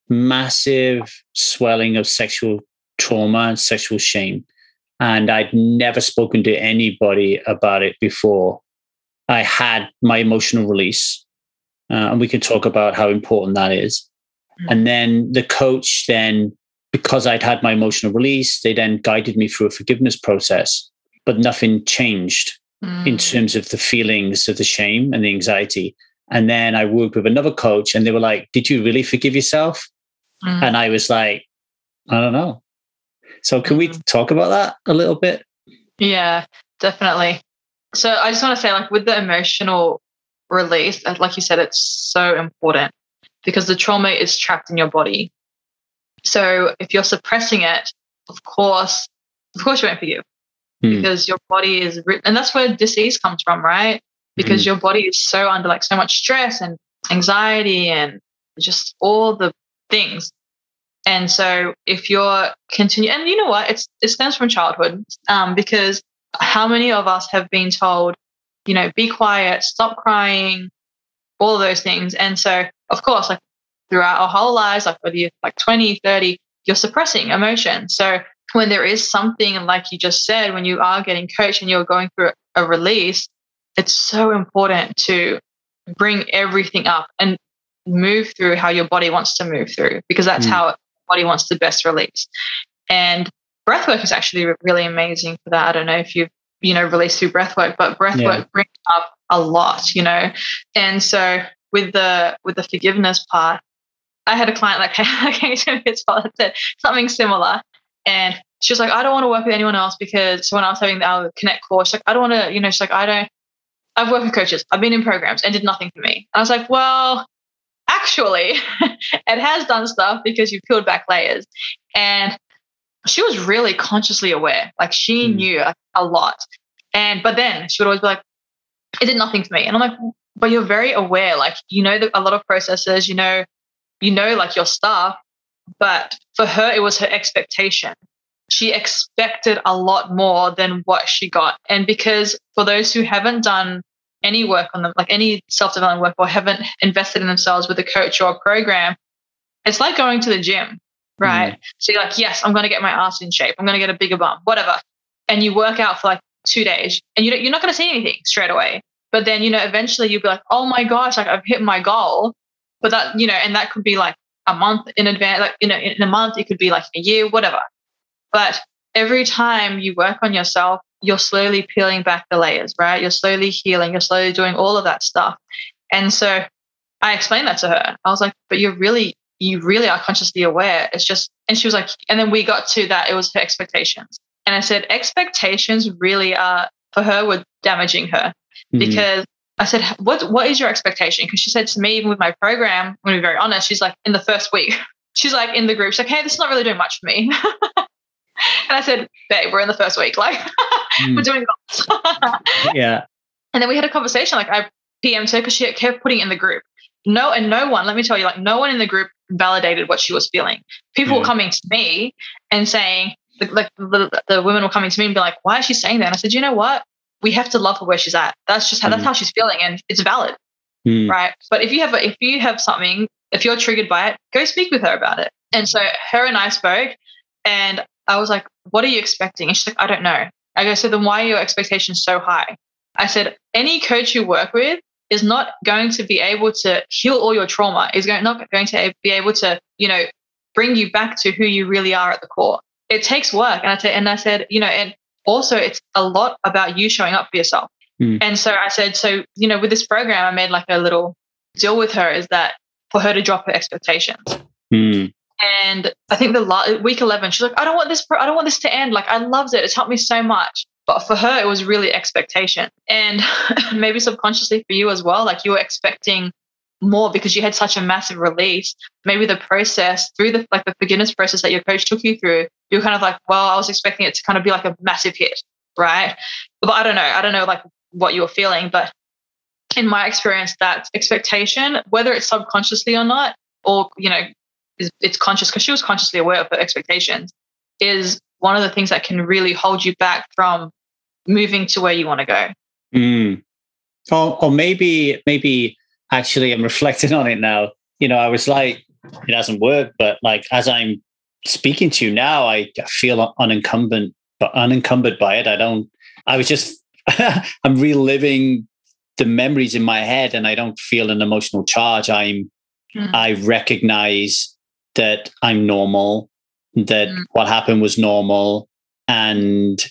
massive swelling of sexual trauma and sexual shame. And I'd never spoken to anybody about it before. I had my emotional release. Uh, and we can talk about how important that is. Mm-hmm. And then the coach, then, because I'd had my emotional release, they then guided me through a forgiveness process, but nothing changed mm. in terms of the feelings of the shame and the anxiety. And then I worked with another coach and they were like, Did you really forgive yourself? Mm. And I was like, I don't know. So can mm. we talk about that a little bit? Yeah, definitely. So I just want to say, like, with the emotional release, like you said, it's so important because the trauma is trapped in your body. So if you're suppressing it, of course, of course you won't forgive mm. because your body is written, and that's where disease comes from, right? Because mm. your body is so under like so much stress and anxiety and just all the things. And so if you're continue, and you know what, it's it stems from childhood, um, because how many of us have been told, you know, be quiet, stop crying, all of those things. And so, of course, like throughout our whole lives, like whether you're like 20, 30, you're suppressing emotion. So when there is something like you just said, when you are getting coached and you're going through a release, it's so important to bring everything up and move through how your body wants to move through because that's mm. how body wants to best release. And breathwork is actually really amazing for that. I don't know if you've you know released through breathwork, but breathwork yeah. brings up a lot, you know. And so with the with the forgiveness part, I had a client like came, came to me as well that said something similar. And she was like, I don't want to work with anyone else because when I was having our Connect course, like, I don't want to, you know, she's like, I don't, I've worked with coaches, I've been in programs and did nothing for me. And I was like, well, actually, it has done stuff because you've peeled back layers. And she was really consciously aware, like she mm. knew a, a lot. And, but then she would always be like, it did nothing for me. And I'm like, but you're very aware, like, you know, a lot of processes, you know, you know, like your stuff. But for her, it was her expectation she expected a lot more than what she got. And because for those who haven't done any work on them, like any self development work, or haven't invested in themselves with a coach or a program, it's like going to the gym, right? Mm. So you're like, yes, I'm going to get my ass in shape. I'm going to get a bigger bum, whatever. And you work out for like two days and you you're not going to see anything straight away. But then, you know, eventually you'll be like, oh my gosh, like I've hit my goal. But that, you know, and that could be like a month in advance, like, you know, in a month, it could be like a year, whatever. But every time you work on yourself, you're slowly peeling back the layers, right? You're slowly healing, you're slowly doing all of that stuff. And so I explained that to her. I was like, but you're really, you really are consciously aware. It's just, and she was like, and then we got to that, it was her expectations. And I said, expectations really are, for her, were damaging her mm-hmm. because I said, what, what is your expectation? Because she said to me, even with my program, I'm going to be very honest, she's like, in the first week, she's like in the group, she's like, hey, this is not really doing much for me. and I said, babe, we're in the first week. Like, mm. we're doing goals. yeah. And then we had a conversation. Like, I PM'd her because she kept putting in the group. No, and no one, let me tell you, like, no one in the group validated what she was feeling. People were coming to me and saying, like, the, the women were coming to me and be like, why is she saying that? And I said, you know what? We have to love her where she's at. That's just how, mm. that's how she's feeling. And it's valid. Mm. Right. But if you have, if you have something, if you're triggered by it, go speak with her about it. And so her and I spoke and I was like, what are you expecting? And she's like, I don't know. I go, so then why are your expectations so high? I said, any coach you work with is not going to be able to heal all your trauma, is going, not going to be able to, you know, bring you back to who you really are at the core. It takes work. And I said, and I said, you know, and also it's a lot about you showing up for yourself. Mm. And so I said, so, you know, with this program, I made like a little deal with her is that for her to drop her expectations. Mm. And I think the la- week 11, she's like, I don't want this, I don't want this to end. Like, I loved it. It's helped me so much. But for her, it was really expectation. And maybe subconsciously for you as well, like you were expecting more because you had such a massive release. Maybe the process through the like the forgiveness process that your coach took you through, you're kind of like, well, I was expecting it to kind of be like a massive hit, right? But I don't know. I don't know like what you were feeling, but in my experience, that expectation, whether it's subconsciously or not, or you know, it's conscious because she was consciously aware of her expectations is one of the things that can really hold you back from moving to where you want to go. Mm. Or, or maybe, maybe actually I'm reflecting on it now. You know, I was like, it hasn't worked, but like as I'm speaking to you now, I feel unencumbered, but unencumbered by it. I don't, I was just, I'm reliving the memories in my head and I don't feel an emotional charge. I'm, mm. I recognize that I'm normal, that mm. what happened was normal, and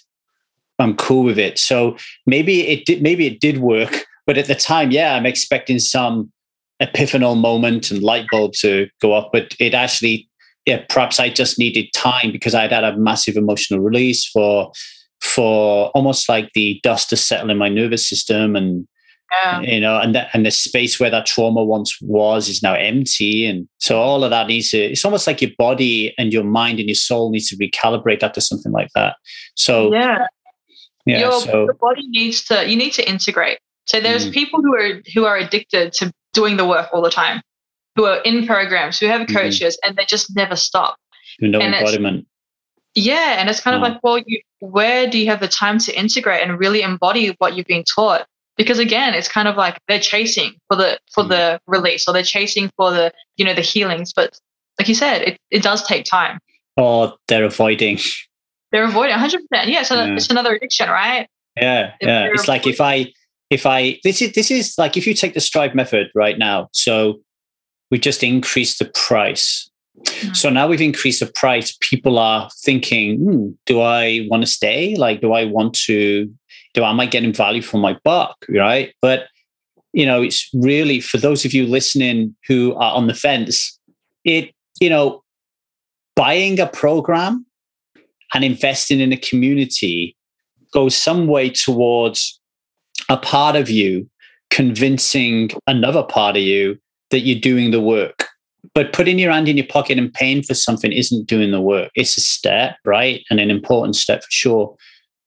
I'm cool with it. So maybe it did. Maybe it did work, but at the time, yeah, I'm expecting some epiphanal moment and light bulb to go up. But it actually, yeah, perhaps I just needed time because I'd had a massive emotional release for for almost like the dust to settle in my nervous system and yeah. you know and the, and the space where that trauma once was is now empty and so all of that needs to it's almost like your body and your mind and your soul needs to recalibrate that to something like that so yeah yeah your, so, your body needs to you need to integrate so there's mm. people who are who are addicted to doing the work all the time who are in programs who have mm-hmm. coaches mm-hmm. and they just never stop no and embodiment yeah and it's kind of oh. like well you, where do you have the time to integrate and really embody what you've been taught because again it's kind of like they're chasing for the for the mm. release or they're chasing for the you know the healings but like you said it, it does take time or they're avoiding they're avoiding 100% yeah so yeah. it's another addiction right yeah if yeah it's like if i if i this is this is like if you take the strive method right now so we just increase the price Mm-hmm. So now we've increased the price. People are thinking, hmm, do I want to stay? Like, do I want to do am I getting value for my buck? Right. But you know, it's really for those of you listening who are on the fence, it, you know, buying a program and investing in a community goes some way towards a part of you convincing another part of you that you're doing the work. But putting your hand in your pocket and paying for something isn't doing the work. It's a step, right? And an important step for sure.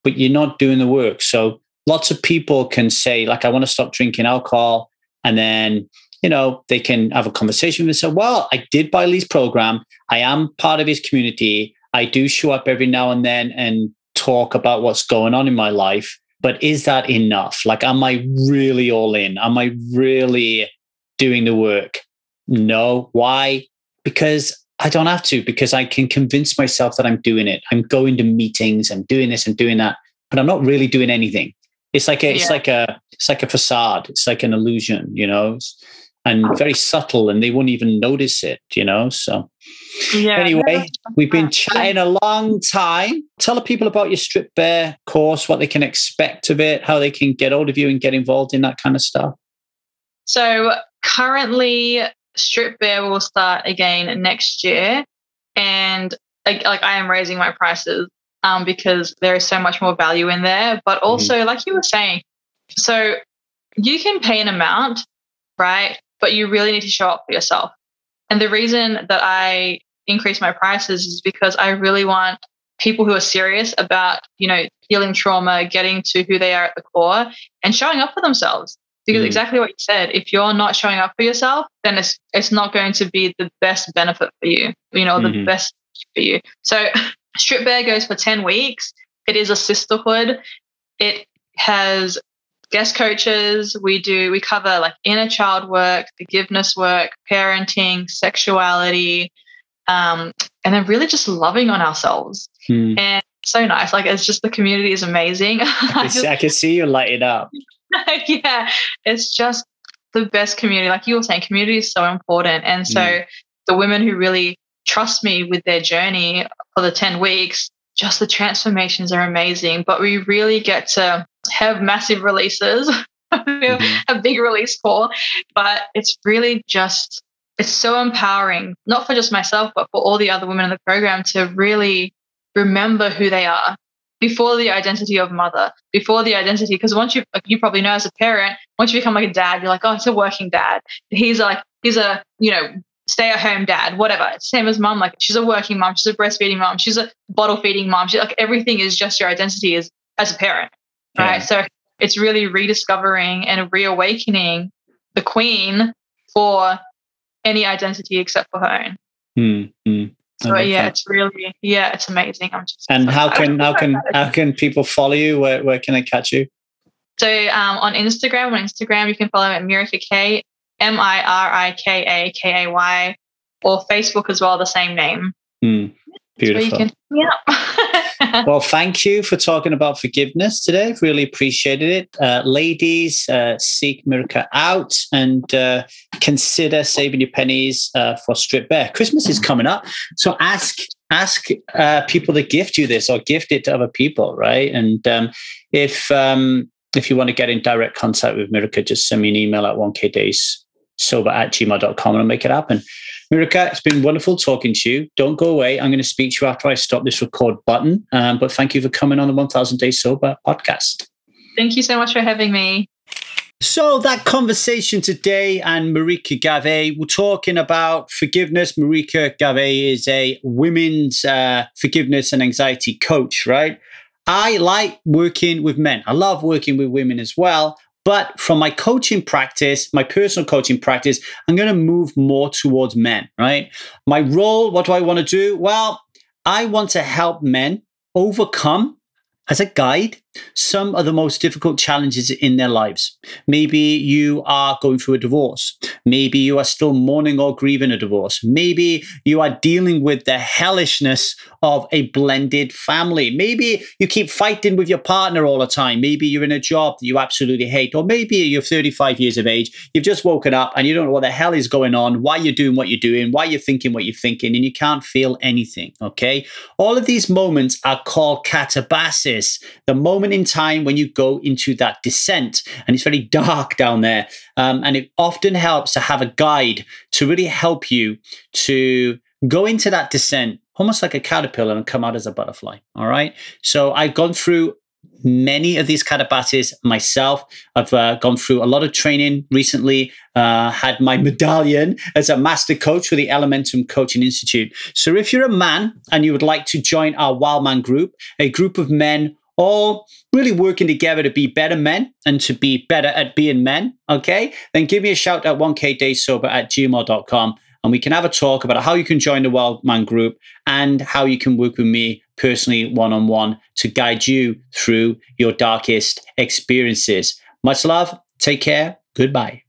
But you're not doing the work. So lots of people can say, like, I want to stop drinking alcohol. And then, you know, they can have a conversation with themselves. Well, I did buy Lee's program. I am part of his community. I do show up every now and then and talk about what's going on in my life. But is that enough? Like, am I really all in? Am I really doing the work? No. Why? Because I don't have to, because I can convince myself that I'm doing it. I'm going to meetings, I'm doing this, I'm doing that, but I'm not really doing anything. It's like a, it's like a, it's like a facade. It's like an illusion, you know, and very subtle, and they won't even notice it, you know. So, yeah, anyway, we've been chatting a long time. Tell the people about your Strip Bare course, what they can expect of it, how they can get hold of you and get involved in that kind of stuff. So currently, Strip Bare will start again next year, and like, like I am raising my prices um, because there is so much more value in there. But mm-hmm. also, mm-hmm. like you were saying, so you can pay an amount, right? But you really need to show up for yourself. And the reason that I increase my prices is because I really want people who are serious about, you know, healing trauma, getting to who they are at the core and showing up for themselves. Because mm. exactly what you said, if you're not showing up for yourself, then it's it's not going to be the best benefit for you, you know, mm-hmm. the best for you. So Strip Bare goes for 10 weeks. It is a sisterhood. It has guest coaches. We do, we cover like inner child work, forgiveness work, parenting, sexuality, um, and then really just loving on ourselves. Hmm. And so nice. Like it's just the community is amazing. I can, see, I can see you light it up. yeah, it's just the best community. Like you were saying, community is so important. And so mm. the women who really trust me with their journey for the 10 weeks, just the transformations are amazing. But we really get to have massive releases, mm-hmm. a big release call. But it's really just, it's so empowering, not for just myself, but for all the other women in the program to really remember who they are before the identity of mother, before the identity. Because once you, like you probably know as a parent, once you become like a dad, you're like, oh, it's a working dad. He's like, he's a, you know, stay at home dad, whatever. Same as mom, like she's a working mom, she's a breastfeeding mom, she's a bottle feeding mom. She, like everything is just your identity as as a parent, right? Yeah. So it's really rediscovering and reawakening the queen for any identity except for her own. Mm-hmm. So yeah, it's really yeah, it's amazing. I'm just and how can how can how can people follow you? Where where can they catch you? So um, on Instagram, on Instagram you can follow me at Marika K M I R I K A K A Y, or Facebook as well, the same name. Mm, beautiful. Can, yeah. well, thank you for talking about forgiveness today. Really appreciated it. Uh, ladies, uh, seek Mirka out and uh, consider saving your pennies uh, for Strip Bare. Christmas is coming up. So ask ask uh, people to gift you this or gift it to other people, right? And um, if um, if you want to get in direct contact with Mirka, just send me an email at 1k days sober at gmail.com and I'll make it happen. Marika, it's been wonderful talking to you. Don't go away. I'm going to speak to you after I stop this record button. Um, but thank you for coming on the 1000 Days Sober podcast. Thank you so much for having me. So that conversation today and Marika Gave, we're talking about forgiveness. Marika Gave is a women's uh, forgiveness and anxiety coach, right? I like working with men. I love working with women as well. But from my coaching practice, my personal coaching practice, I'm going to move more towards men, right? My role, what do I want to do? Well, I want to help men overcome as a guide some of the most difficult challenges in their lives. Maybe you are going through a divorce. Maybe you are still mourning or grieving a divorce. Maybe you are dealing with the hellishness of a blended family. Maybe you keep fighting with your partner all the time. Maybe you're in a job that you absolutely hate. Or maybe you're 35 years of age, you've just woken up and you don't know what the hell is going on, why you're doing what you're doing, why you're thinking what you're thinking, and you can't feel anything. Okay. All of these moments are called katabasis. The moment moment in time when you go into that descent, and it's very dark down there. Um, and it often helps to have a guide to really help you to go into that descent almost like a caterpillar and come out as a butterfly. All right. So I've gone through many of these katabatis myself. I've uh, gone through a lot of training recently, uh, had my medallion as a master coach for the Elementum Coaching Institute. So if you're a man and you would like to join our Wild Man group, a group of men all really working together to be better men and to be better at being men, okay, then give me a shout at 1kdaysober at gmail.com and we can have a talk about how you can join the Wild Man group and how you can work with me personally one on one to guide you through your darkest experiences. Much love. Take care. Goodbye.